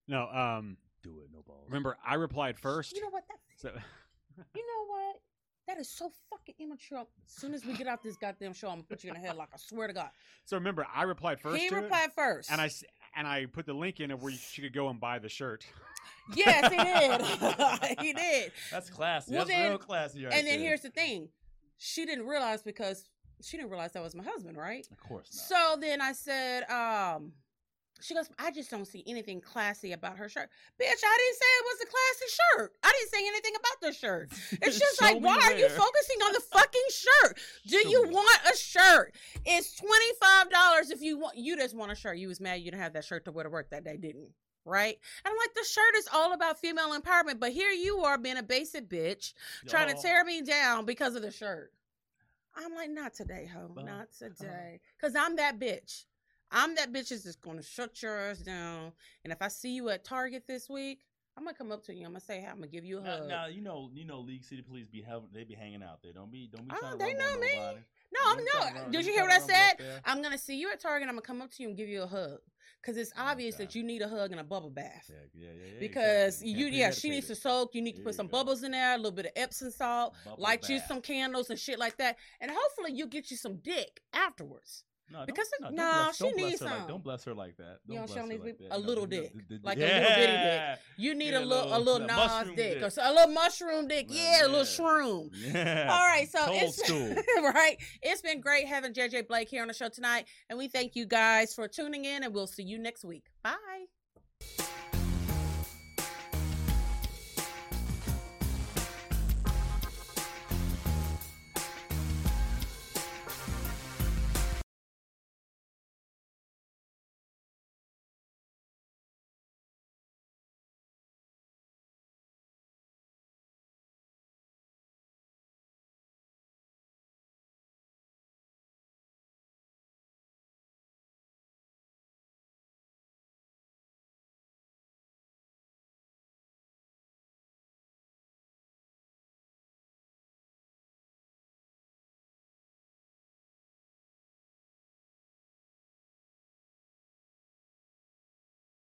No, um, Do it. No balls. remember I replied first. You know what? That's So, You know what? That is so fucking immature. As soon as we get out this goddamn show, I'm gonna put you in the headlock. I swear to God. So remember, I replied first he to it, replied first. and I s- and I put the link in of where she could go and buy the shirt. yes, he did. he did. That's classy. Well, That's then- real classy, right and then there. here's the thing: she didn't realize because she didn't realize that was my husband, right? of course not. So then I said, um, she goes, I just don't see anything classy about her shirt. Bitch, I didn't say it was a classy shirt. I didn't say anything about the shirt. It's just like, why are you focusing on the fucking shirt? Do Show you me. want a shirt? It's twenty five dollars if you want. You just want a shirt. You was mad you didn't have that shirt to wear to work that day, didn't you? Right? And I'm like, the shirt is all about female empowerment, but here you are being a basic bitch trying to tear me down because of the shirt. I'm like, not today, ho, not today, because I'm that bitch. I'm that bitch is just gonna shut your ass down. And if I see you at Target this week, I'm gonna come up to you. I'm gonna say, hey, I'm gonna give you a Now, hug. now you know, you know, League City Police be having, they be hanging out there. Don't be, don't be Oh, trying to they know me. nobody. no, I'm to no. Did you hear what I to said? I'm gonna see you at Target. I'm gonna come up to you and give you a hug. Cause it's oh, obvious Okay. that you need a hug and a bubble bath. Yeah, yeah, yeah, yeah, Because exactly. you, yeah, she needs to soak. You need to There put some go. bubbles in there, a little bit of Epsom salt. Bubble light you some candles and shit like that, and hopefully you get you some dick afterwards. No, because no, bless- she needs her like- some. don't bless her like that. Don't show bless her me like a little No, dick, the- like a little bitty dick. You need Yeah, a little, a little- Lil Nas dick, dick. or a little mushroom dick. Well, Yeah, a little shroom. Yeah. All right, so Told it's right. It's been great having JJ Blake here on the show tonight, and we thank you guys for tuning in, and we'll see you next week. Bye.